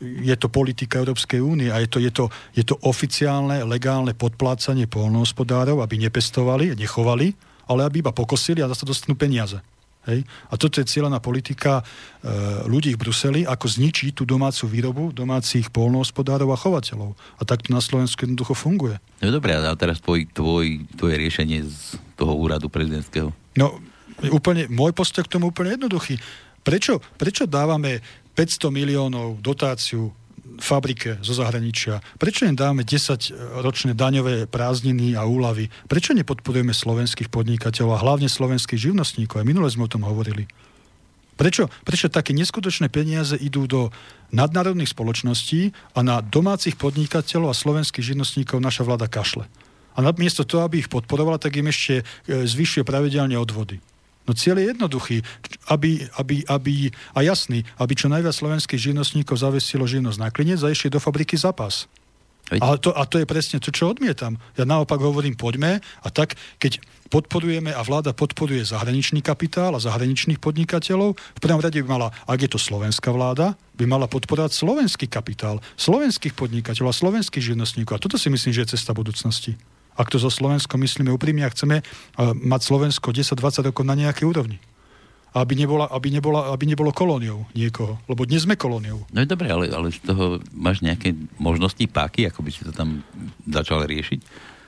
je to politika Európskej únie a je to, je to, je to oficiálne, legálne podplácanie polnohospodárov, aby nepestovali, nechovali, ale aby iba pokosili a zase dostanú peniaze. Hej? A toto je cieľená politika e, ľudí v Bruseli, ako zničiť tú domácu výrobu domácich polnohospodárov a chovateľov. A tak to na Slovensku jednoducho funguje. No dobré, a teraz tvoj, tvoj, tvoje riešenie z toho úradu prezidentského? No, úplne, môj postoj k tomu úplne jednoduchý. Prečo, prečo dávame 500 miliónov dotáciu fabrike zo zahraničia? Prečo im dáme 10-ročné daňové prázdniny a úlavy? Prečo nepodporujeme slovenských podnikateľov a hlavne slovenských živnostníkov? Aj minule sme o tom hovorili. Prečo, prečo také neskutočné peniaze idú do nadnárodných spoločností a na domácich podnikateľov a slovenských živnostníkov naša vláda kašle? A namiesto toho, aby ich podporovala, tak im ešte e, zvyšuje pravidelne odvody. No cieľ je jednoduchý, aby, aby, aby, a jasný, aby čo najviac slovenských živnostníkov zavesilo živnosť na klinec a ešte do fabriky zapas. A to, a to je presne to, čo odmietam. Ja naopak hovorím, poďme a tak, keď podporujeme a vláda podporuje zahraničný kapitál a zahraničných podnikateľov, v prvom rade by mala, ak je to slovenská vláda, by mala podporovať slovenský kapitál, slovenských podnikateľov a slovenských živnostníkov. A toto si myslím, že je cesta budúcnosti ak to zo Slovenskom myslíme úprimne a chceme mať Slovensko 10-20 rokov na nejakej úrovni. Aby, nebola, aby, nebola, aby nebolo kolóniou niekoho. Lebo dnes sme kolóniou. No je dobré, ale, ale z toho máš nejaké možnosti páky, ako by si to tam začal riešiť?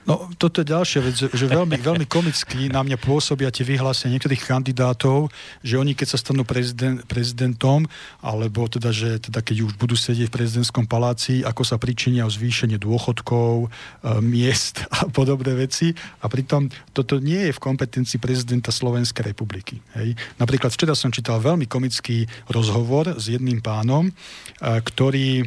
No, toto je ďalšia vec, že veľmi, veľmi komicky na mňa pôsobia tie vyhlásenia niektorých kandidátov, že oni keď sa stanú prezident, prezidentom, alebo teda, že teda keď už budú sedieť v prezidentskom paláci, ako sa pričinia o zvýšenie dôchodkov, e, miest a podobné veci. A pritom toto nie je v kompetencii prezidenta Slovenskej republiky. Hej. Napríklad včera som čítal veľmi komický rozhovor s jedným pánom, e, ktorý e,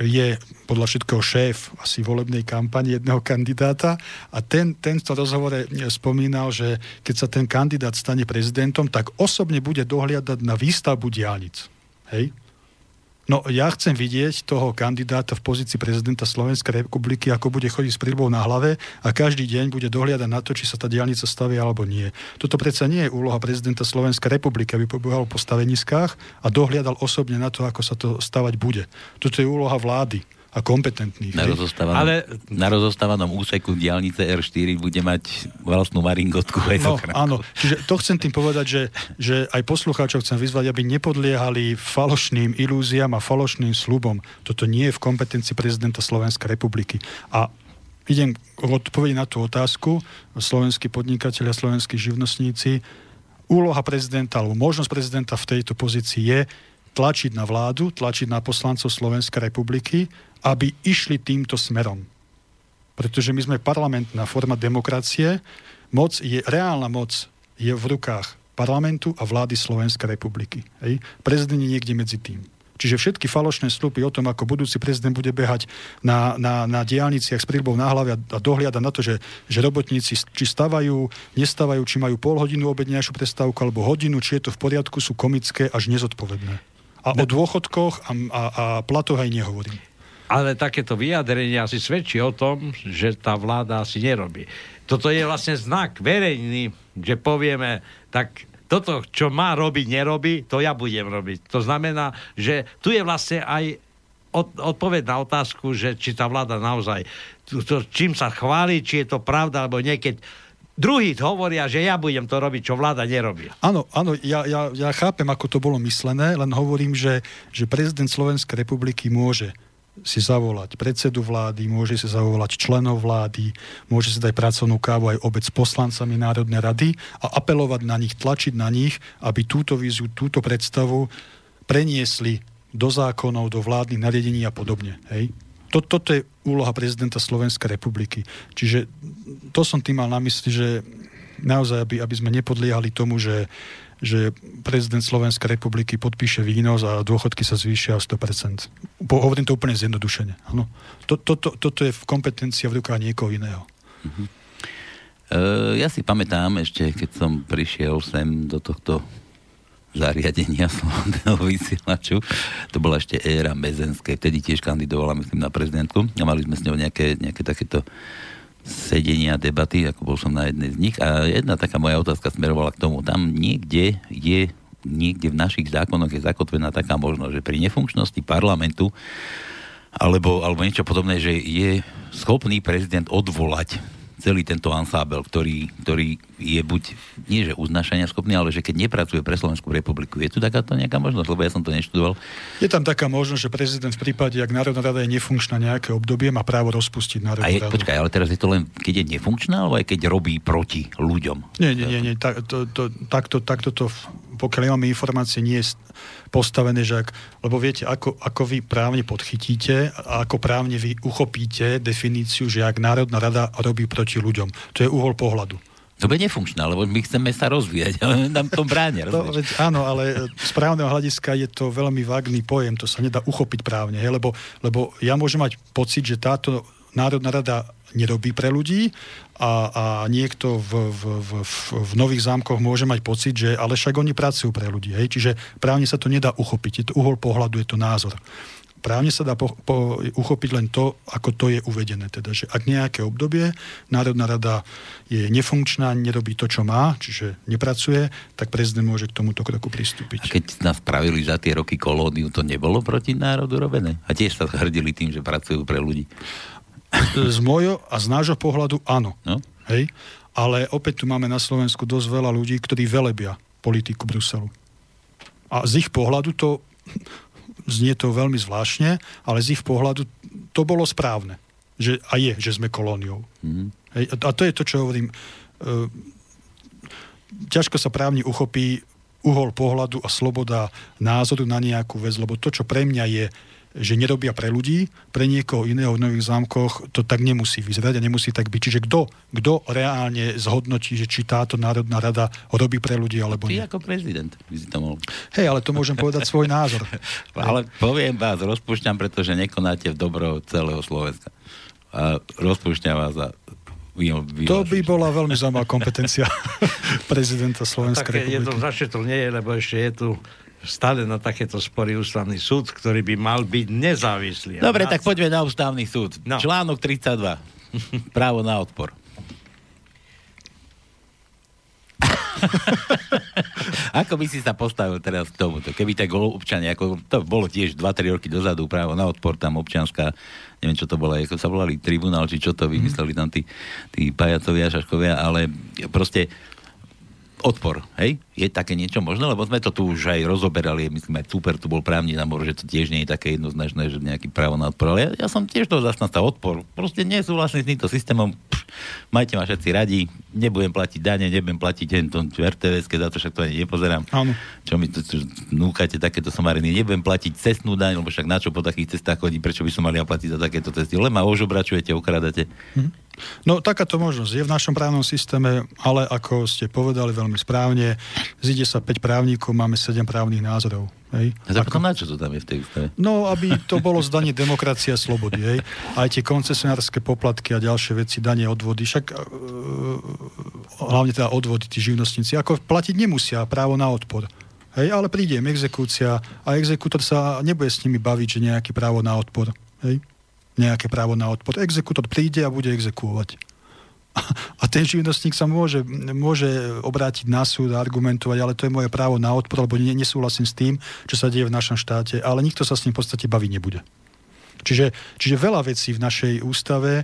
je podľa všetkého šéf asi volebnej kampane jedného kandidáta a ten, ten v tom rozhovore spomínal, že keď sa ten kandidát stane prezidentom, tak osobne bude dohliadať na výstavbu diálnic. Hej? No ja chcem vidieť toho kandidáta v pozícii prezidenta Slovenskej republiky, ako bude chodiť s prílbou na hlave a každý deň bude dohliadať na to, či sa tá diálnica stavia alebo nie. Toto predsa nie je úloha prezidenta Slovenskej republiky, aby pobehal po staveniskách a dohliadal osobne na to, ako sa to stavať bude. Toto je úloha vlády a kompetentných. Na rozostávanom, Ale... na rozostávanom úseku diálnice R4 bude mať vlastnú maringotku. No, áno, čiže to chcem tým povedať, že, že aj poslucháčov chcem vyzvať, aby nepodliehali falošným ilúziám a falošným slubom. Toto nie je v kompetencii prezidenta Slovenskej republiky. A idem odpovedať na tú otázku. Slovenskí podnikatelia, slovenskí živnostníci, úloha prezidenta alebo možnosť prezidenta v tejto pozícii je tlačiť na vládu, tlačiť na poslancov Slovenskej republiky, aby išli týmto smerom. Pretože my sme parlamentná forma demokracie, moc je, reálna moc je v rukách parlamentu a vlády Slovenskej republiky. Hej? Prezident je niekde medzi tým. Čiže všetky falošné slupy o tom, ako budúci prezident bude behať na, na, na diálniciach s prílbou na hlave a dohliada na to, že, že robotníci či stavajú, nestávajú, či majú pol hodinu obedňajšiu prestávku alebo hodinu, či je to v poriadku, sú komické až nezodpovedné. A o dôchodkoch a, a, a platoch aj nehovorím. Ale takéto vyjadrenie asi svedčí o tom, že tá vláda asi nerobí. Toto je vlastne znak verejný, že povieme, tak toto, čo má robiť, nerobí, to ja budem robiť. To znamená, že tu je vlastne aj od, odpoveď na otázku, že či tá vláda naozaj, to, čím sa chváli, či je to pravda, alebo niekedy Druhý hovoria, že ja budem to robiť, čo vláda nerobí. Áno, áno, ja, ja, ja chápem, ako to bolo myslené, len hovorím, že, že prezident Slovenskej republiky môže si zavolať predsedu vlády, môže si zavolať členov vlády, môže si dať pracovnú kávu aj obec s poslancami Národnej rady a apelovať na nich, tlačiť na nich, aby túto víziu, túto predstavu preniesli do zákonov, do vládnych nariadení a podobne. Hej? To, toto je úloha prezidenta Slovenskej republiky. Čiže to som tým mal na mysli, že naozaj, aby, aby sme nepodliehali tomu, že, že prezident Slovenskej republiky podpíše výnos a dôchodky sa zvýšia o 100%. Po, hovorím to úplne zjednodušene. Ano. To, to, to, toto je kompetencia v rukách niekoho iného. Uh-huh. Uh, ja si pamätám ešte, keď som prišiel sem do tohto zariadenia slobodného vysielaču. To bola ešte éra Mezenskej, vtedy tiež kandidovala, myslím, na prezidentku a mali sme s ňou nejaké, nejaké takéto sedenia, debaty, ako bol som na jednej z nich. A jedna taká moja otázka smerovala k tomu. Tam niekde je, niekde v našich zákonoch je zakotvená taká možnosť, že pri nefunkčnosti parlamentu alebo, alebo niečo podobné, že je schopný prezident odvolať celý tento ansábel, ktorý, ktorý je buď, nie že uznašania schopný, ale že keď nepracuje pre Slovenskú republiku. Je tu takáto nejaká možnosť, lebo ja som to neštudoval. Je tam taká možnosť, že prezident v prípade, ak Národná rada je nefunkčná nejaké obdobie, má právo rozpustiť Národnú je, radu. Počkaj, ale teraz je to len, keď je nefunkčná, alebo aj keď robí proti ľuďom? Nie, nie, nie, nie. Tak, to, to, takto, takto to, pokiaľ máme informácie, nie je postavené, že ak, lebo viete, ako, ako vy právne podchytíte a ako právne vy uchopíte definíciu, že ak Národná rada robí proti ľuďom. To je uhol pohľadu. To bude nefunkčná, lebo my chceme sa rozvíjať, ale nám to bránia. To, veď, áno, ale z právneho hľadiska je to veľmi vágný pojem, to sa nedá uchopiť právne, he, lebo, lebo ja môžem mať pocit, že táto Národná rada nerobí pre ľudí a, a niekto v, v, v, v nových zámkoch môže mať pocit, že ale však oni pracujú pre ľudí. Hej? Čiže právne sa to nedá uchopiť. Je to uhol pohľadu, je to názor. Právne sa dá po, po, uchopiť len to, ako to je uvedené. Teda, že ak nejaké obdobie Národná rada je nefunkčná, nerobí to, čo má, čiže nepracuje, tak prezident môže k tomuto kroku pristúpiť. A keď nás spravili za tie roky kolóniu, to nebolo proti národu robené? A tiež sa hrdili tým, že pracujú pre ľudí z môjho a z nášho pohľadu áno. No? Hej? Ale opäť tu máme na Slovensku dosť veľa ľudí, ktorí velebia politiku Bruselu. A z ich pohľadu to znie to veľmi zvláštne, ale z ich pohľadu to bolo správne. Že, a je, že sme kolóniou. Mm. Hej? A to je to, čo hovorím. E, ťažko sa právne uchopí uhol pohľadu a sloboda názoru na nejakú vec, lebo to, čo pre mňa je že nerobia pre ľudí, pre niekoho iného v Nových zámkoch to tak nemusí vyzerať a nemusí tak byť. Čiže kto, kto reálne zhodnotí, že či táto Národná rada robí pre ľudí alebo nie? Ty ako prezident by si to mohol. Hej, ale to môžem povedať svoj názor. ale poviem vás, rozpúšťam, pretože nekonáte v dobro celého Slovenska. A rozpúšťam vás a vy, vy to by bola veľmi zaujímavá kompetencia prezidenta Slovenskej republiky. Je to zašetl nie je, lebo ešte je tu stále na takéto spory ústavný súd, ktorý by mal byť nezávislý. Dobre, tak poďme na ústavný súd. No. Článok 32. Právo na odpor. ako by si sa postavil teraz k tomuto? Keby tak občania, ako to bolo tiež 2-3 roky dozadu, právo na odpor, tam občianská, neviem čo to bolo, ako sa volali tribunál, či čo to vymysleli tam tí, tí pajacovia, šaškovia, ale proste odpor, hej? Je také niečo možné? Lebo sme to tu už aj rozoberali, myslím aj super, tu bol právny nábor, že to tiež nie je také jednoznačné, že nejaký právo na odpor. Ale ja, ja som tiež to zastanca odpor. Proste nesúhlasím s týmto systémom. Pš, majte ma všetci radi, nebudem platiť dane, nebudem platiť ten RTVS, keď za to však to ani nepozerám. Áno. Čo mi tu núkate takéto somariny. Nebudem platiť cestnú daň, lebo však na čo po takých cestách chodí, prečo by som mali platiť za takéto cesty. Len ma ožobračujete, okradate. Hm. No takáto možnosť je v našom právnom systéme, ale ako ste povedali veľmi správne, zíde sa 5 právnikov, máme 7 právnych názorov. Hej. A ako... na čo to tam je v tej ústave? No, aby to bolo zdanie demokracia a slobody. Hej. Aj tie koncesionárske poplatky a ďalšie veci, danie odvody, však uh, hlavne teda odvody, tí živnostníci, ako platiť nemusia právo na odpor. Hej, ale príde im exekúcia a exekútor sa nebude s nimi baviť, že nejaký právo na odpor. Hej nejaké právo na odpor. Exekútor príde a bude exekúvať. A ten živnostník sa môže, môže obrátiť na súd a argumentovať, ale to je moje právo na odpor, lebo nesúhlasím s tým, čo sa deje v našom štáte, ale nikto sa s ním v podstate baviť nebude. Čiže, čiže veľa vecí v našej ústave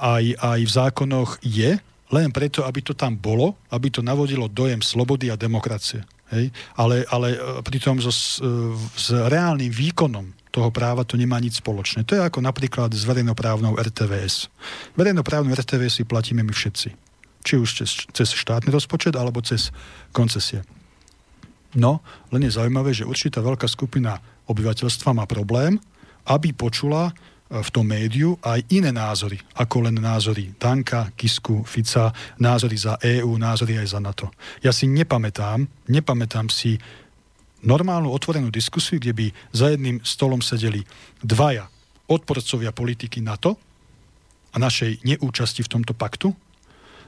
aj, aj v zákonoch je, len preto, aby to tam bolo, aby to navodilo dojem slobody a demokracie. Hej? Ale, ale e, pritom so, s, e, s reálnym výkonom toho práva to nemá nič spoločné. To je ako napríklad s verejnoprávnou RTVS. Verejnoprávnu RTVS si platíme my všetci. Či už cez, cez štátny rozpočet, alebo cez koncesie. No, len je zaujímavé, že určitá veľká skupina obyvateľstva má problém, aby počula v tom médiu aj iné názory, ako len názory Danka, Kisku, Fica, názory za EÚ, názory aj za NATO. Ja si nepamätám, nepamätám si normálnu otvorenú diskusiu, kde by za jedným stolom sedeli dvaja odporcovia politiky NATO a našej neúčasti v tomto paktu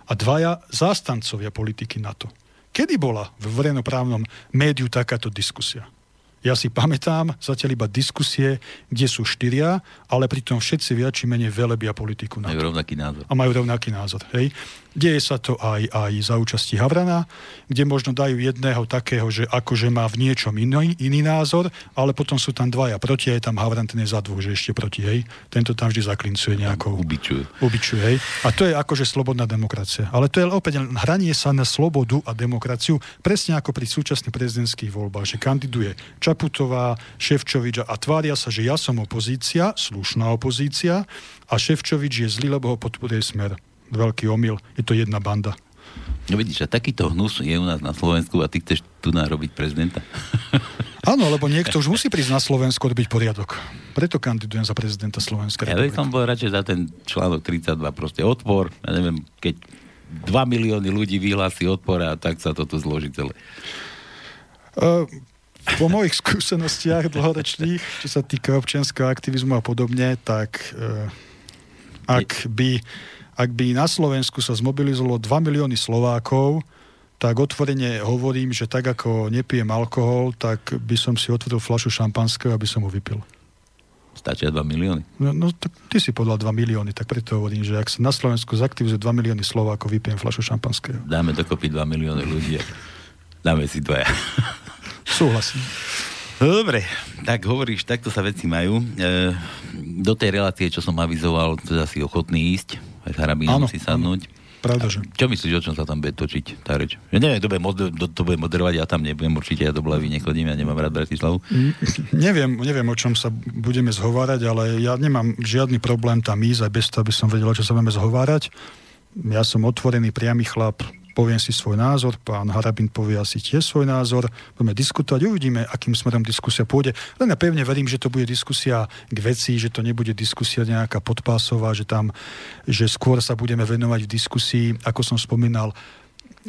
a dvaja zástancovia politiky NATO. Kedy bola v verejnoprávnom médiu takáto diskusia? Ja si pamätám zatiaľ iba diskusie, kde sú štyria, ale pritom všetci viac či menej velebia politiku. Na majú rovnaký názor. A majú rovnaký názor. Hej. Deje sa to aj, aj za účasti Havrana, kde možno dajú jedného takého, že akože má v niečom iný, iný názor, ale potom sú tam dvaja proti, aj tam Havran ten je za dvoch, že ešte proti, hej. Tento tam vždy zaklincuje nejakou... Ubičuje. Ubičuje, hej. A to je akože slobodná demokracia. Ale to je opäť hranie sa na slobodu a demokraciu, presne ako pri súčasných prezidentských voľbách, že kandiduje Čaputová, Ševčovič a tvária sa, že ja som opozícia, slušná opozícia a Ševčovič je zlý, lebo ho podporuje smer veľký omyl. Je to jedna banda. No vidíš, a takýto hnus je u nás na Slovensku a ty chceš tu narobiť prezidenta? Áno, lebo niekto už musí prísť na Slovensku robiť poriadok. Preto kandidujem za prezidenta Slovenska. Ja by som bol radšej za ten článok 32, proste odpor. Ja neviem, keď 2 milióny ľudí vyhlási odpor a tak sa to tu zloží celé. Uh, po mojich skúsenostiach dlhoročných, čo sa týka občianského aktivizmu a podobne, tak uh, ak by ak by na Slovensku sa zmobilizovalo 2 milióny Slovákov, tak otvorene hovorím, že tak ako nepijem alkohol, tak by som si otvoril flašu šampanského, aby som ho vypil. Stačia 2 milióny? No, no tak ty si podal 2 milióny, tak preto hovorím, že ak sa na Slovensku zaktivizuje 2 milióny Slovákov, vypijem flašu šampanského. Dáme dokopy 2 milióny ľudí. Dáme si dvaja. Súhlasím. No dobre, tak hovoríš, takto sa veci majú. E, do tej relácie, čo som avizoval, teda si ochotný ísť aj s Harabínom si sadnúť. Pravda, že. Čo myslíš, o čom sa tam bude točiť tá reč? Ja neviem, kto bude, moder- to bude moderovať, ja tam nebudem určite, ja do Blavy nechodím, ja nemám rád Bratislavu. Mm, neviem, neviem, o čom sa budeme zhovárať, ale ja nemám žiadny problém tam ísť, aj bez toho, aby som vedel, čo sa budeme zhovárať. Ja som otvorený, priamy chlap, poviem si svoj názor, pán Harabin povie asi tiež svoj názor, budeme diskutovať, uvidíme, akým smerom diskusia pôjde. Len ja pevne verím, že to bude diskusia k veci, že to nebude diskusia nejaká podpásová, že tam, že skôr sa budeme venovať v diskusii, ako som spomínal,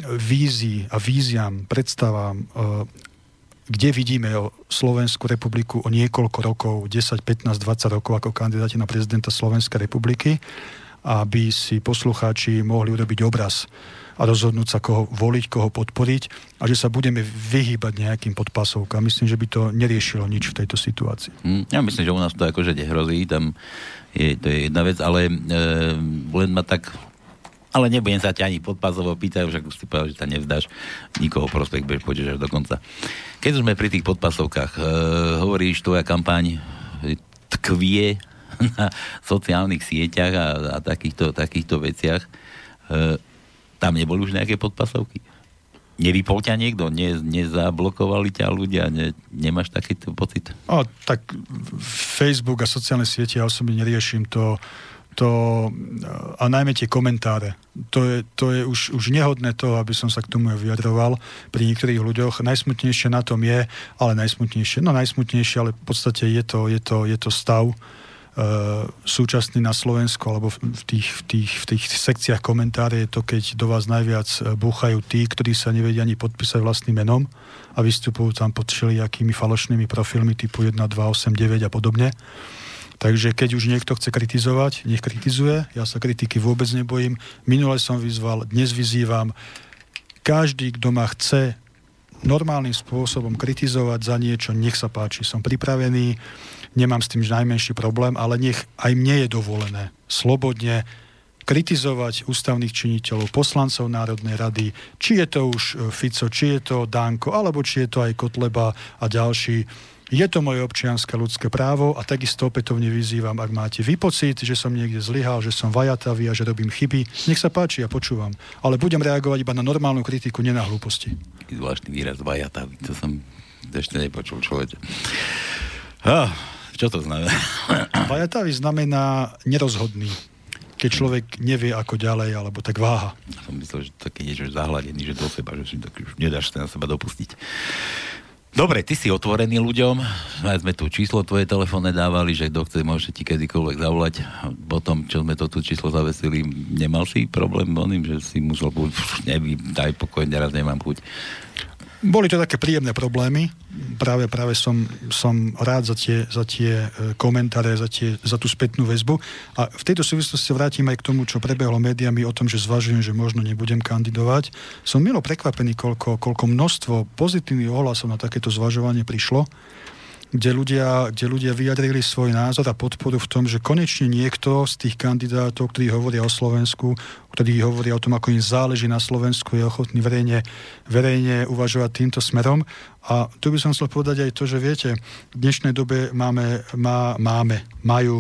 vízii a víziam, predstavám, e, kde vidíme o Slovenskú republiku o niekoľko rokov, 10, 15, 20 rokov ako kandidáti na prezidenta Slovenskej republiky, aby si poslucháči mohli urobiť obraz a rozhodnúť sa, koho voliť, koho podporiť a že sa budeme vyhýbať nejakým podpasovkám. Myslím, že by to neriešilo nič v tejto situácii. Mm, ja myslím, že u nás to akože nehrozí, tam je, to je jedna vec, ale e, len ma tak ale nebudem sa ťa ani podpazovo pýtať, už ako si povedal, že sa nevzdáš nikoho prospech, pôjdeš až do konca. Keď sme pri tých podpasovkách, e, hovoríš, tvoja kampaň tkvie na sociálnych sieťach a, a takýchto, takýchto veciach. E, tam neboli už nejaké podpasovky? Nevypol ťa niekto? Ne, nezablokovali ťa ľudia? Ne, nemáš takýto pocit? O, tak Facebook a sociálne siete ja osobne neriešim to, to a najmä tie komentáre. To je, to je už, už nehodné to, aby som sa k tomu vyjadroval pri niektorých ľuďoch. Najsmutnejšie na tom je, ale najsmutnejšie, no najsmutnejšie, ale v podstate je to, je to, je to stav, súčasný na Slovensku, alebo v tých, v, tých, v tých sekciách komentáre je to, keď do vás najviac e, búchajú tí, ktorí sa nevedia ani podpísať vlastným menom a vystupujú tam pod všelijakými falošnými profilmi typu 1, 2, 8, 9 a podobne. Takže keď už niekto chce kritizovať, nech kritizuje. Ja sa kritiky vôbec nebojím. Minule som vyzval, dnes vyzývam. Každý, kto ma chce normálnym spôsobom kritizovať za niečo, nech sa páči. Som pripravený nemám s tým najmenší problém, ale nech aj mne je dovolené slobodne kritizovať ústavných činiteľov, poslancov Národnej rady, či je to už e, Fico, či je to Danko, alebo či je to aj Kotleba a ďalší. Je to moje občianske ľudské právo a takisto opätovne vyzývam, ak máte vy pocit, že som niekde zlyhal, že som vajatavý a že robím chyby, nech sa páči, ja počúvam. Ale budem reagovať iba na normálnu kritiku, nie na hlúposti. Zvláštny výraz vajatavý, to som ešte nepočul človeče. Oh. Čo to znamená? Vajatavý znamená nerozhodný. Keď človek nevie, ako ďalej, alebo tak váha. Ja som myslel, že taký niečo zahladený, že do seba, že si tak už nedáš sa na seba dopustiť. Dobre, ty si otvorený ľuďom, aj sme tu číslo tvoje telefónne dávali, že kto chce, môže ti kedykoľvek zavolať. Potom, čo sme to tu číslo zavesili, nemal si problém oným, že si musel buď, nevím, daj pokoj, raz nemám chuť. Boli to také príjemné problémy. Práve, práve som, som rád za tie, za tie e, komentáre, za, tie, za tú spätnú väzbu. A v tejto súvislosti vrátim aj k tomu, čo prebehlo médiami o tom, že zvažujem, že možno nebudem kandidovať. Som milo prekvapený, koľko, koľko množstvo pozitívnych ohlasov na takéto zvažovanie prišlo kde ľudia, kde ľudia vyjadrili svoj názor a podporu v tom, že konečne niekto z tých kandidátov, ktorí hovoria o Slovensku, ktorí hovoria o tom, ako im záleží na Slovensku, je ochotný verejne, verejne uvažovať týmto smerom. A tu by som chcel povedať aj to, že viete, v dnešnej dobe máme, má, máme majú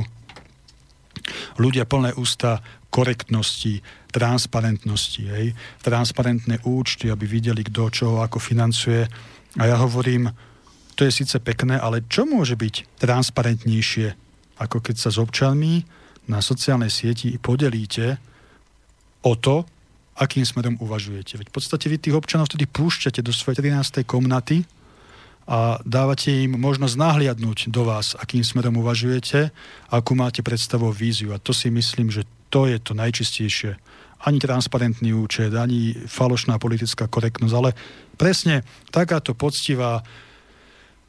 ľudia plné ústa korektnosti, transparentnosti, hej, transparentné účty, aby videli, kto čo ako financuje. A ja hovorím, to je síce pekné, ale čo môže byť transparentnejšie, ako keď sa s občanmi na sociálnej sieti podelíte o to, akým smerom uvažujete. Veď v podstate vy tých občanov vtedy púšťate do svojej 13. komnaty a dávate im možnosť nahliadnúť do vás, akým smerom uvažujete, akú máte predstavu víziu. A to si myslím, že to je to najčistejšie. Ani transparentný účet, ani falošná politická korektnosť, ale presne takáto poctivá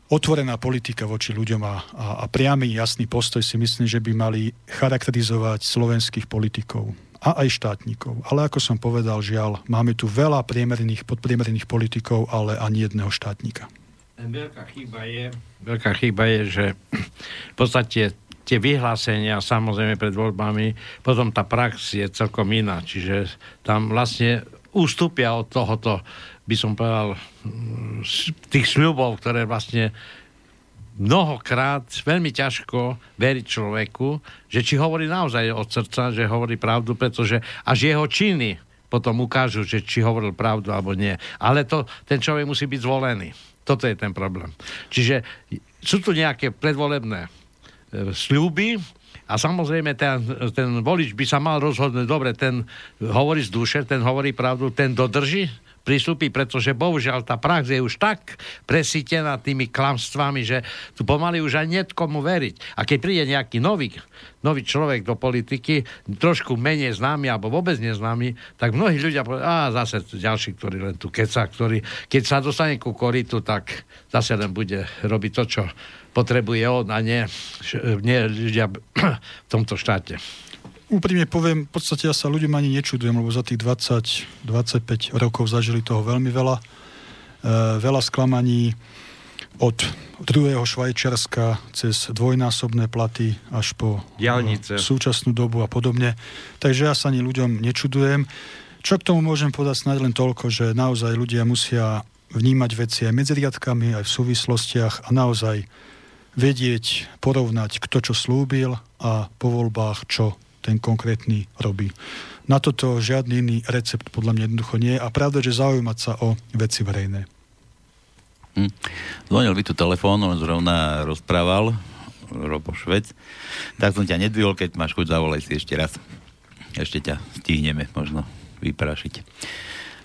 otvorená politika voči ľuďom a, a, a priamy jasný postoj si myslím, že by mali charakterizovať slovenských politikov a aj štátnikov. Ale ako som povedal, žiaľ, máme tu veľa priemerných, podpriemerných politikov, ale ani jedného štátnika. Veľká chyba je, veľká chyba je, že v podstate tie vyhlásenia samozrejme pred voľbami, potom tá prax je celkom iná. Čiže tam vlastne ústupia od tohoto by som povedal, tých sľubov, ktoré vlastne mnohokrát veľmi ťažko veriť človeku, že či hovorí naozaj od srdca, že hovorí pravdu, pretože až jeho činy potom ukážu, že či hovoril pravdu alebo nie. Ale to, ten človek musí byť zvolený. Toto je ten problém. Čiže sú tu nejaké predvolebné e, sľuby, a samozrejme ten, ten volič by sa mal rozhodnúť, dobre, ten hovorí z duše, ten hovorí pravdu, ten dodrží pristúpi, pretože bohužiaľ tá prax je už tak presítená tými klamstvami, že tu pomaly už aj niet komu veriť. A keď príde nejaký nový, nový človek do politiky, trošku menej známy alebo vôbec neznámy, tak mnohí ľudia povedia, a zase ďalší, ktorý len tu keca, ktorý keď sa dostane ku koritu, tak zase len bude robiť to, čo potrebuje on a nie, nie ľudia v tomto štáte úprimne poviem, v podstate ja sa ľuďom ani nečudujem, lebo za tých 20-25 rokov zažili toho veľmi veľa. E, veľa sklamaní od druhého Švajčiarska cez dvojnásobné platy až po Dialnice. súčasnú dobu a podobne. Takže ja sa ani ľuďom nečudujem. Čo k tomu môžem povedať snáď len toľko, že naozaj ľudia musia vnímať veci aj medzi riadkami, aj v súvislostiach a naozaj vedieť, porovnať, kto čo slúbil a po voľbách čo ten konkrétny robí. Na toto žiadny iný recept podľa mňa jednoducho nie a pravda, že zaujímať sa o veci verejné. Hm. Zvonil by tu telefón, on zrovna rozprával, Robo Švec. Tak som ťa nedvihol, keď máš chuť, zavolaj si ešte raz. Ešte ťa stihneme možno vyprašiť.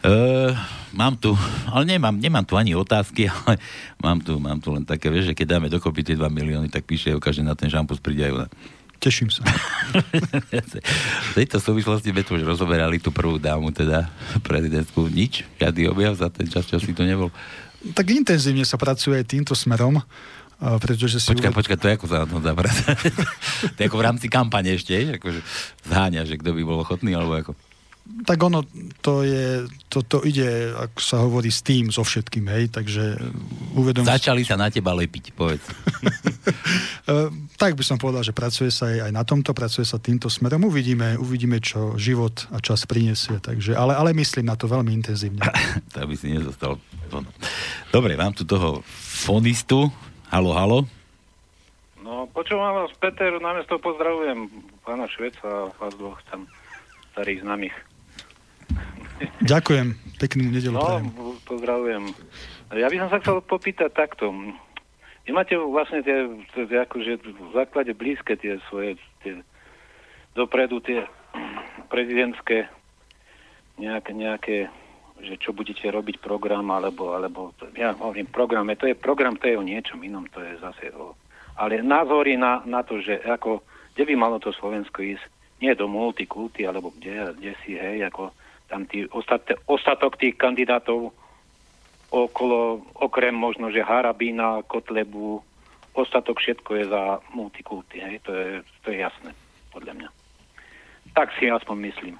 Uh, mám tu, ale nemám, nemám tu ani otázky, ale mám tu, mám tu len také, vieš, že keď dáme dokopy tie 2 milióny, tak píše každý na ten šampus príde aj Teším sa. v tejto súvislosti sme tu už rozoberali tú prvú dámu, teda prezidentskú. Nič? Žiadny objav za ten čas, čo si to nebol? Tak intenzívne sa pracuje aj týmto smerom. Pretože si počkaj, počkaj, to je ako sa na tom to je ako v rámci kampane ešte, akože zháňa, že kto by bol ochotný, alebo ako tak ono to je, to, to ide, ako sa hovorí, s tým, so všetkým, hej, takže uvedom... Začali sa na teba lepiť, povedz. Eh, tak by som povedal, že pracuje sa aj, aj na tomto, pracuje sa týmto smerom. Uvidíme, uvidíme, čo život a čas prinesie, takže, ale, ale myslím na to veľmi intenzívne. to by si nezostal. Dobre, mám tu toho fonistu. Halo, halo. No, počúvam vás, Peter, namiesto pozdravujem pána Šveca a vás dvoch tam starých známych. Ďakujem, peknú nedelu. No, pozdravujem. Ja by som sa chcel popýtať takto. Vy máte vlastne tie, tie akože v základe blízke tie svoje tie, dopredu tie prezidentské nejaké, nejaké že čo budete robiť program, alebo, alebo ja hovorím program, to je program, to je o niečom inom, to je zase o... Ale názory na, na to, že ako, kde by malo to Slovensko ísť, nie do multikulty, alebo kde, kde si, hej, ako tam tí ostat, ostatok tých kandidátov okolo, okrem možno, že Harabína, Kotlebu, ostatok všetko je za multikulty, hej, to je, to je jasné, podľa mňa. Tak si aspoň myslím.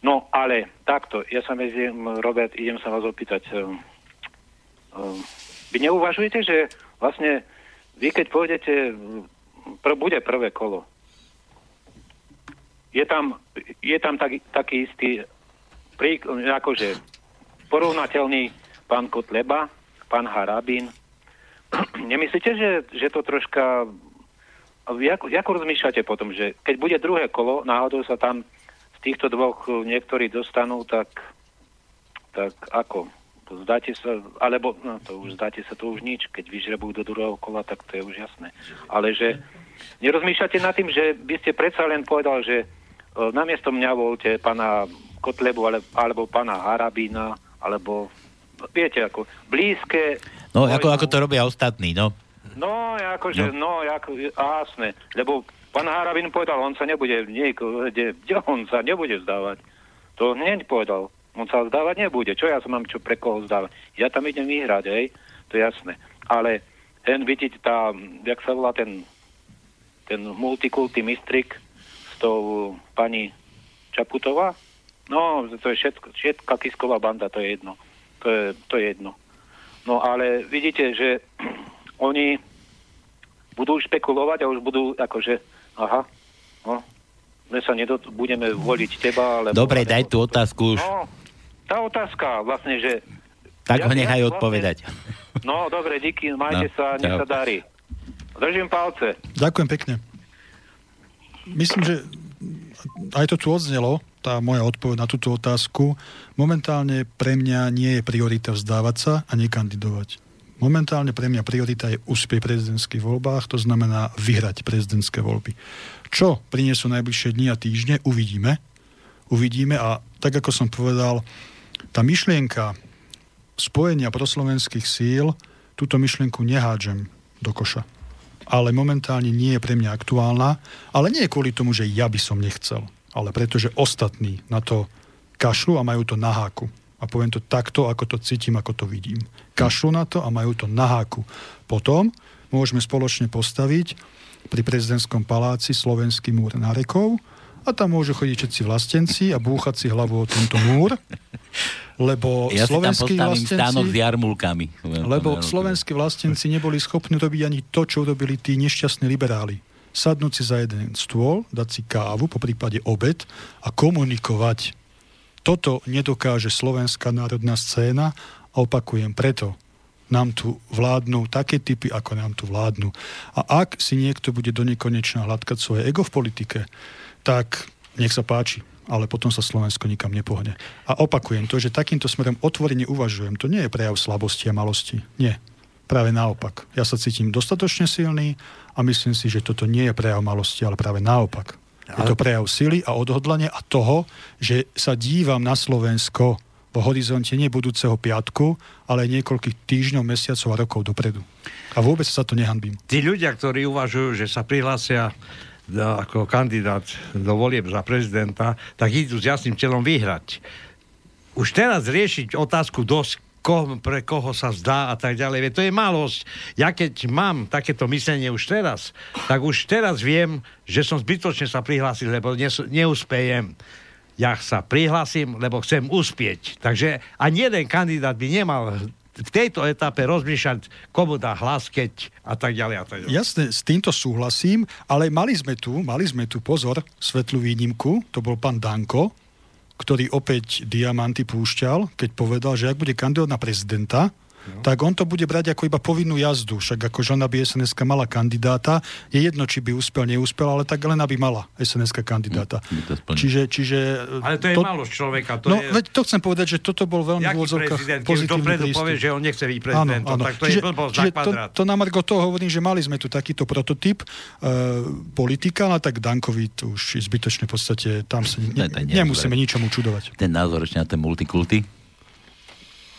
No, ale takto, ja sa medzi, Robert, idem sa vás opýtať. Um, um, vy neuvažujete, že vlastne vy keď pôjdete, pr- bude prvé kolo, je tam, je tam tak, taký istý prí, akože porovnateľný pán Kotleba, pán Harabín. Nemyslíte, že, že to troška... Ako, ako rozmýšľate potom, že keď bude druhé kolo, náhodou sa tam týchto dvoch eh, niektorí dostanú, tak, tak ako? Zdáte sa, alebo no, to už zdáte sa to už nič, keď vyžrebujú do druhého kola, tak to je už jasné. Ale že nerozmýšľate nad tým, že by ste predsa len povedal, že uh, namiesto mňa volte pána Kotlebu ale, alebo pána Harabína, alebo viete, ako blízke... No, ako, ako to robia ostatní, no. No, akože, no, no ako, jasné, lebo Pán Harabin povedal, on sa nebude, nie, kde, kde on sa nebude vzdávať. To hneď povedal. On sa vzdávať nebude. Čo ja sa mám čo pre koho vzdávať? Ja tam idem vyhrať, hej? To je jasné. Ale ten, vidíte, tá, jak sa volá ten, ten multikulty mistrik s tou pani Čaputová? No, to je všetko, všetká kisková banda, to je jedno. To je, to je jedno. No ale vidíte, že oni budú špekulovať a už budú akože Aha, no. My sa nedot- budeme voliť teba, ale... Dobre, daj tú otázku už. No, tá otázka vlastne, že... Tak ja, ho nechaj ja, vlastne- odpovedať. No, dobre, díky, majte no, sa, nech sa darí. Držím palce. Ďakujem pekne. Myslím, že aj to tu odznelo, tá moja odpoveď na túto otázku. Momentálne pre mňa nie je priorita vzdávať sa a nekandidovať. Momentálne pre mňa priorita je úspech v prezidentských voľbách, to znamená vyhrať prezidentské voľby. Čo prinesú najbližšie dni a týždne, uvidíme. Uvidíme a tak ako som povedal, tá myšlienka spojenia proslovenských síl, túto myšlienku nehádžem do koša. Ale momentálne nie je pre mňa aktuálna, ale nie kvôli tomu, že ja by som nechcel, ale pretože ostatní na to kašľú a majú to na háku a poviem to takto, ako to cítim, ako to vidím. Kašľú na to a majú to na háku. Potom môžeme spoločne postaviť pri prezidentskom paláci slovenský múr na rekov a tam môžu chodiť všetci vlastenci a búchať si hlavu o tento múr, lebo ja slovenskí vlastenci... s jarmulkami. Lebo slovenskí vlastenci neboli schopní robiť ani to, čo urobili tí nešťastní liberáli. Sadnúť si za jeden stôl, dať si kávu, po prípade obed a komunikovať toto nedokáže slovenská národná scéna a opakujem preto, nám tu vládnu také typy, ako nám tu vládnu. A ak si niekto bude do nekonečna hladkať svoje ego v politike, tak nech sa páči, ale potom sa Slovensko nikam nepohne. A opakujem to, že takýmto smerom otvorene uvažujem. To nie je prejav slabosti a malosti. Nie. Práve naopak. Ja sa cítim dostatočne silný a myslím si, že toto nie je prejav malosti, ale práve naopak. Je to prejav sily a odhodlania a toho, že sa dívam na Slovensko v horizonte nie budúceho piatku, ale niekoľkých týždňov, mesiacov a rokov dopredu. A vôbec sa to nehanbím. Tí ľudia, ktorí uvažujú, že sa prihlásia do, ako kandidát do volieb za prezidenta, tak idú s jasným telom vyhrať. Už teraz riešiť otázku dosť ko, pre koho sa zdá a tak ďalej. To je malosť. Ja keď mám takéto myslenie už teraz, tak už teraz viem, že som zbytočne sa prihlásil, lebo neúspejem. Ja sa prihlásim, lebo chcem uspieť. Takže ani jeden kandidát by nemal v tejto etape rozmýšľať, komu dá hlas, keď a tak ďalej a tak ďalej. Jasne, s týmto súhlasím, ale mali sme tu, mali sme tu pozor, svetlú výnimku, to bol pán Danko, ktorý opäť diamanty púšťal, keď povedal, že ak bude kandidovať na prezidenta, No. tak on to bude brať ako iba povinnú jazdu. Však ako žena by sns mala kandidáta, je jedno, či by úspel, neúspel, ale tak len aby mala sns kandidáta. Mm, čiže, čiže... Ale to je to... málo človeka. To no, je... veď to chcem povedať, že toto bol veľmi v úvodzovkách pozitívny prístup. povie, že on nechce byť prezidentom, áno, áno. tak to čiže, je blbosť čiže to, to na Margo toho hovorím, že mali sme tu takýto prototyp uh, politika, ale tak Dankovi to už je zbytočne v podstate, tam sa ne, ne, nemusíme ničomu čudovať. Ten názor ešte na ten multikulty,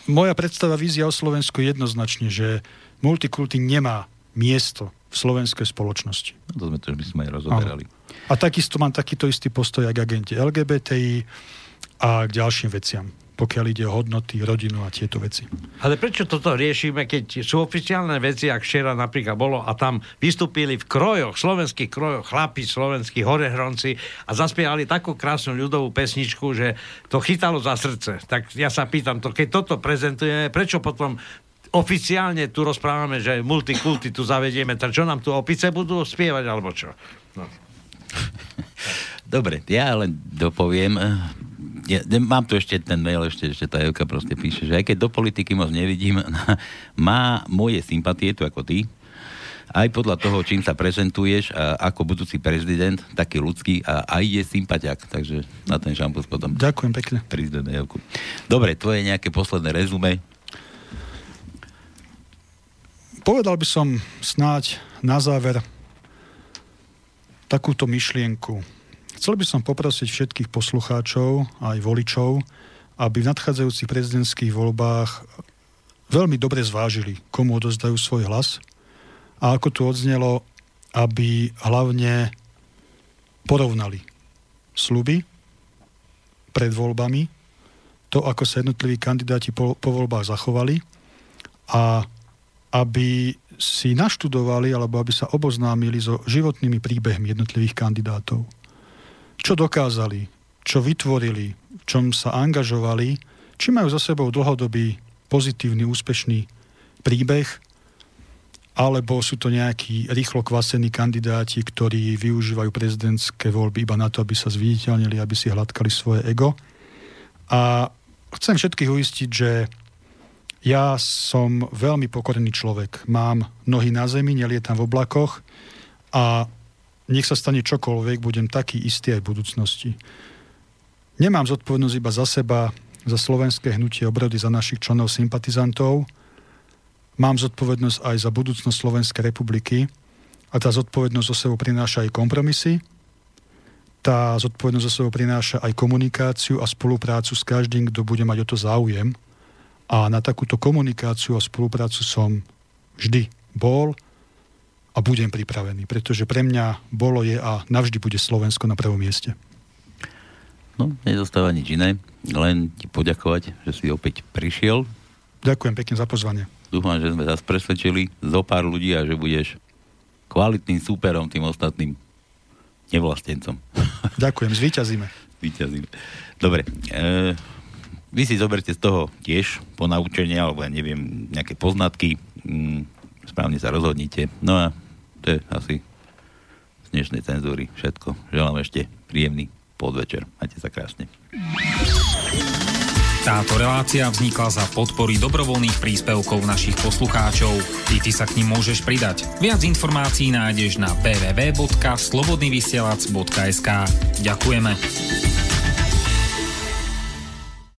moja predstava vízia o Slovensku je jednoznačne, že multikulty nemá miesto v slovenskej spoločnosti. No, to sme to by sme aj rozoberali. A takisto mám takýto istý postoj aj k agente LGBTI a k ďalším veciam pokiaľ ide o hodnoty, rodinu a tieto veci. Ale prečo toto riešime, keď sú oficiálne veci, ak včera napríklad bolo a tam vystúpili v krojoch, slovenských krojoch, chlapi slovenskí horehronci a zaspievali takú krásnu ľudovú pesničku, že to chytalo za srdce. Tak ja sa pýtam, to, keď toto prezentujeme, prečo potom oficiálne tu rozprávame, že multikulty tu zavedieme, tak čo nám tu opice budú spievať, alebo čo? No. Dobre, ja len dopoviem. Ja, mám tu ešte ten mail, ešte, ešte tá Evka proste píše, že aj keď do politiky moc nevidím, má moje sympatie tu ako ty, aj podľa toho, čím sa prezentuješ a ako budúci prezident, taký ľudský a aj je sympatiak. Takže na ten šampus potom. Ďakujem pekne. Prezident Evku. Dobre, tvoje nejaké posledné rezume. Povedal by som snáď na záver takúto myšlienku. Chcel by som poprosiť všetkých poslucháčov aj voličov, aby v nadchádzajúcich prezidentských voľbách veľmi dobre zvážili, komu odozdajú svoj hlas a ako tu odznelo, aby hlavne porovnali sluby pred voľbami, to, ako sa jednotliví kandidáti po, po voľbách zachovali a aby si naštudovali alebo aby sa oboznámili so životnými príbehmi jednotlivých kandidátov. Čo dokázali, čo vytvorili, v čom sa angažovali, či majú za sebou dlhodobý pozitívny, úspešný príbeh, alebo sú to nejakí rýchlo kvasení kandidáti, ktorí využívajú prezidentské voľby iba na to, aby sa zviditeľnili, aby si hladkali svoje ego. A chcem všetkých uistiť, že ja som veľmi pokorný človek. Mám nohy na zemi, nelietam v oblakoch a nech sa stane čokoľvek, budem taký istý aj v budúcnosti. Nemám zodpovednosť iba za seba, za slovenské hnutie obrody, za našich členov sympatizantov. Mám zodpovednosť aj za budúcnosť Slovenskej republiky a tá zodpovednosť zo sebou prináša aj kompromisy, tá zodpovednosť zo sebou prináša aj komunikáciu a spoluprácu s každým, kto bude mať o to záujem – a na takúto komunikáciu a spoluprácu som vždy bol a budem pripravený, pretože pre mňa bolo je a navždy bude Slovensko na prvom mieste. No, nezostáva nič iné, len ti poďakovať, že si opäť prišiel. Ďakujem pekne za pozvanie. Dúfam, že sme zase presvedčili zo pár ľudí a že budeš kvalitným súperom tým ostatným nevlastencom. Ďakujem, zvíťazíme. Zvíťazíme. Dobre, e- vy si zoberte z toho tiež ponaučenie, alebo ja neviem, nejaké poznatky, mm, správne sa rozhodnite. No a to je asi z dnešnej cenzúry všetko. Želám ešte príjemný podvečer. Majte sa krásne. Táto relácia vznikla za podpory dobrovoľných príspevkov našich poslucháčov. Ty, ty sa k ním môžeš pridať. Viac informácií nájdeš na www.slobodnyvysielac.sk Ďakujeme.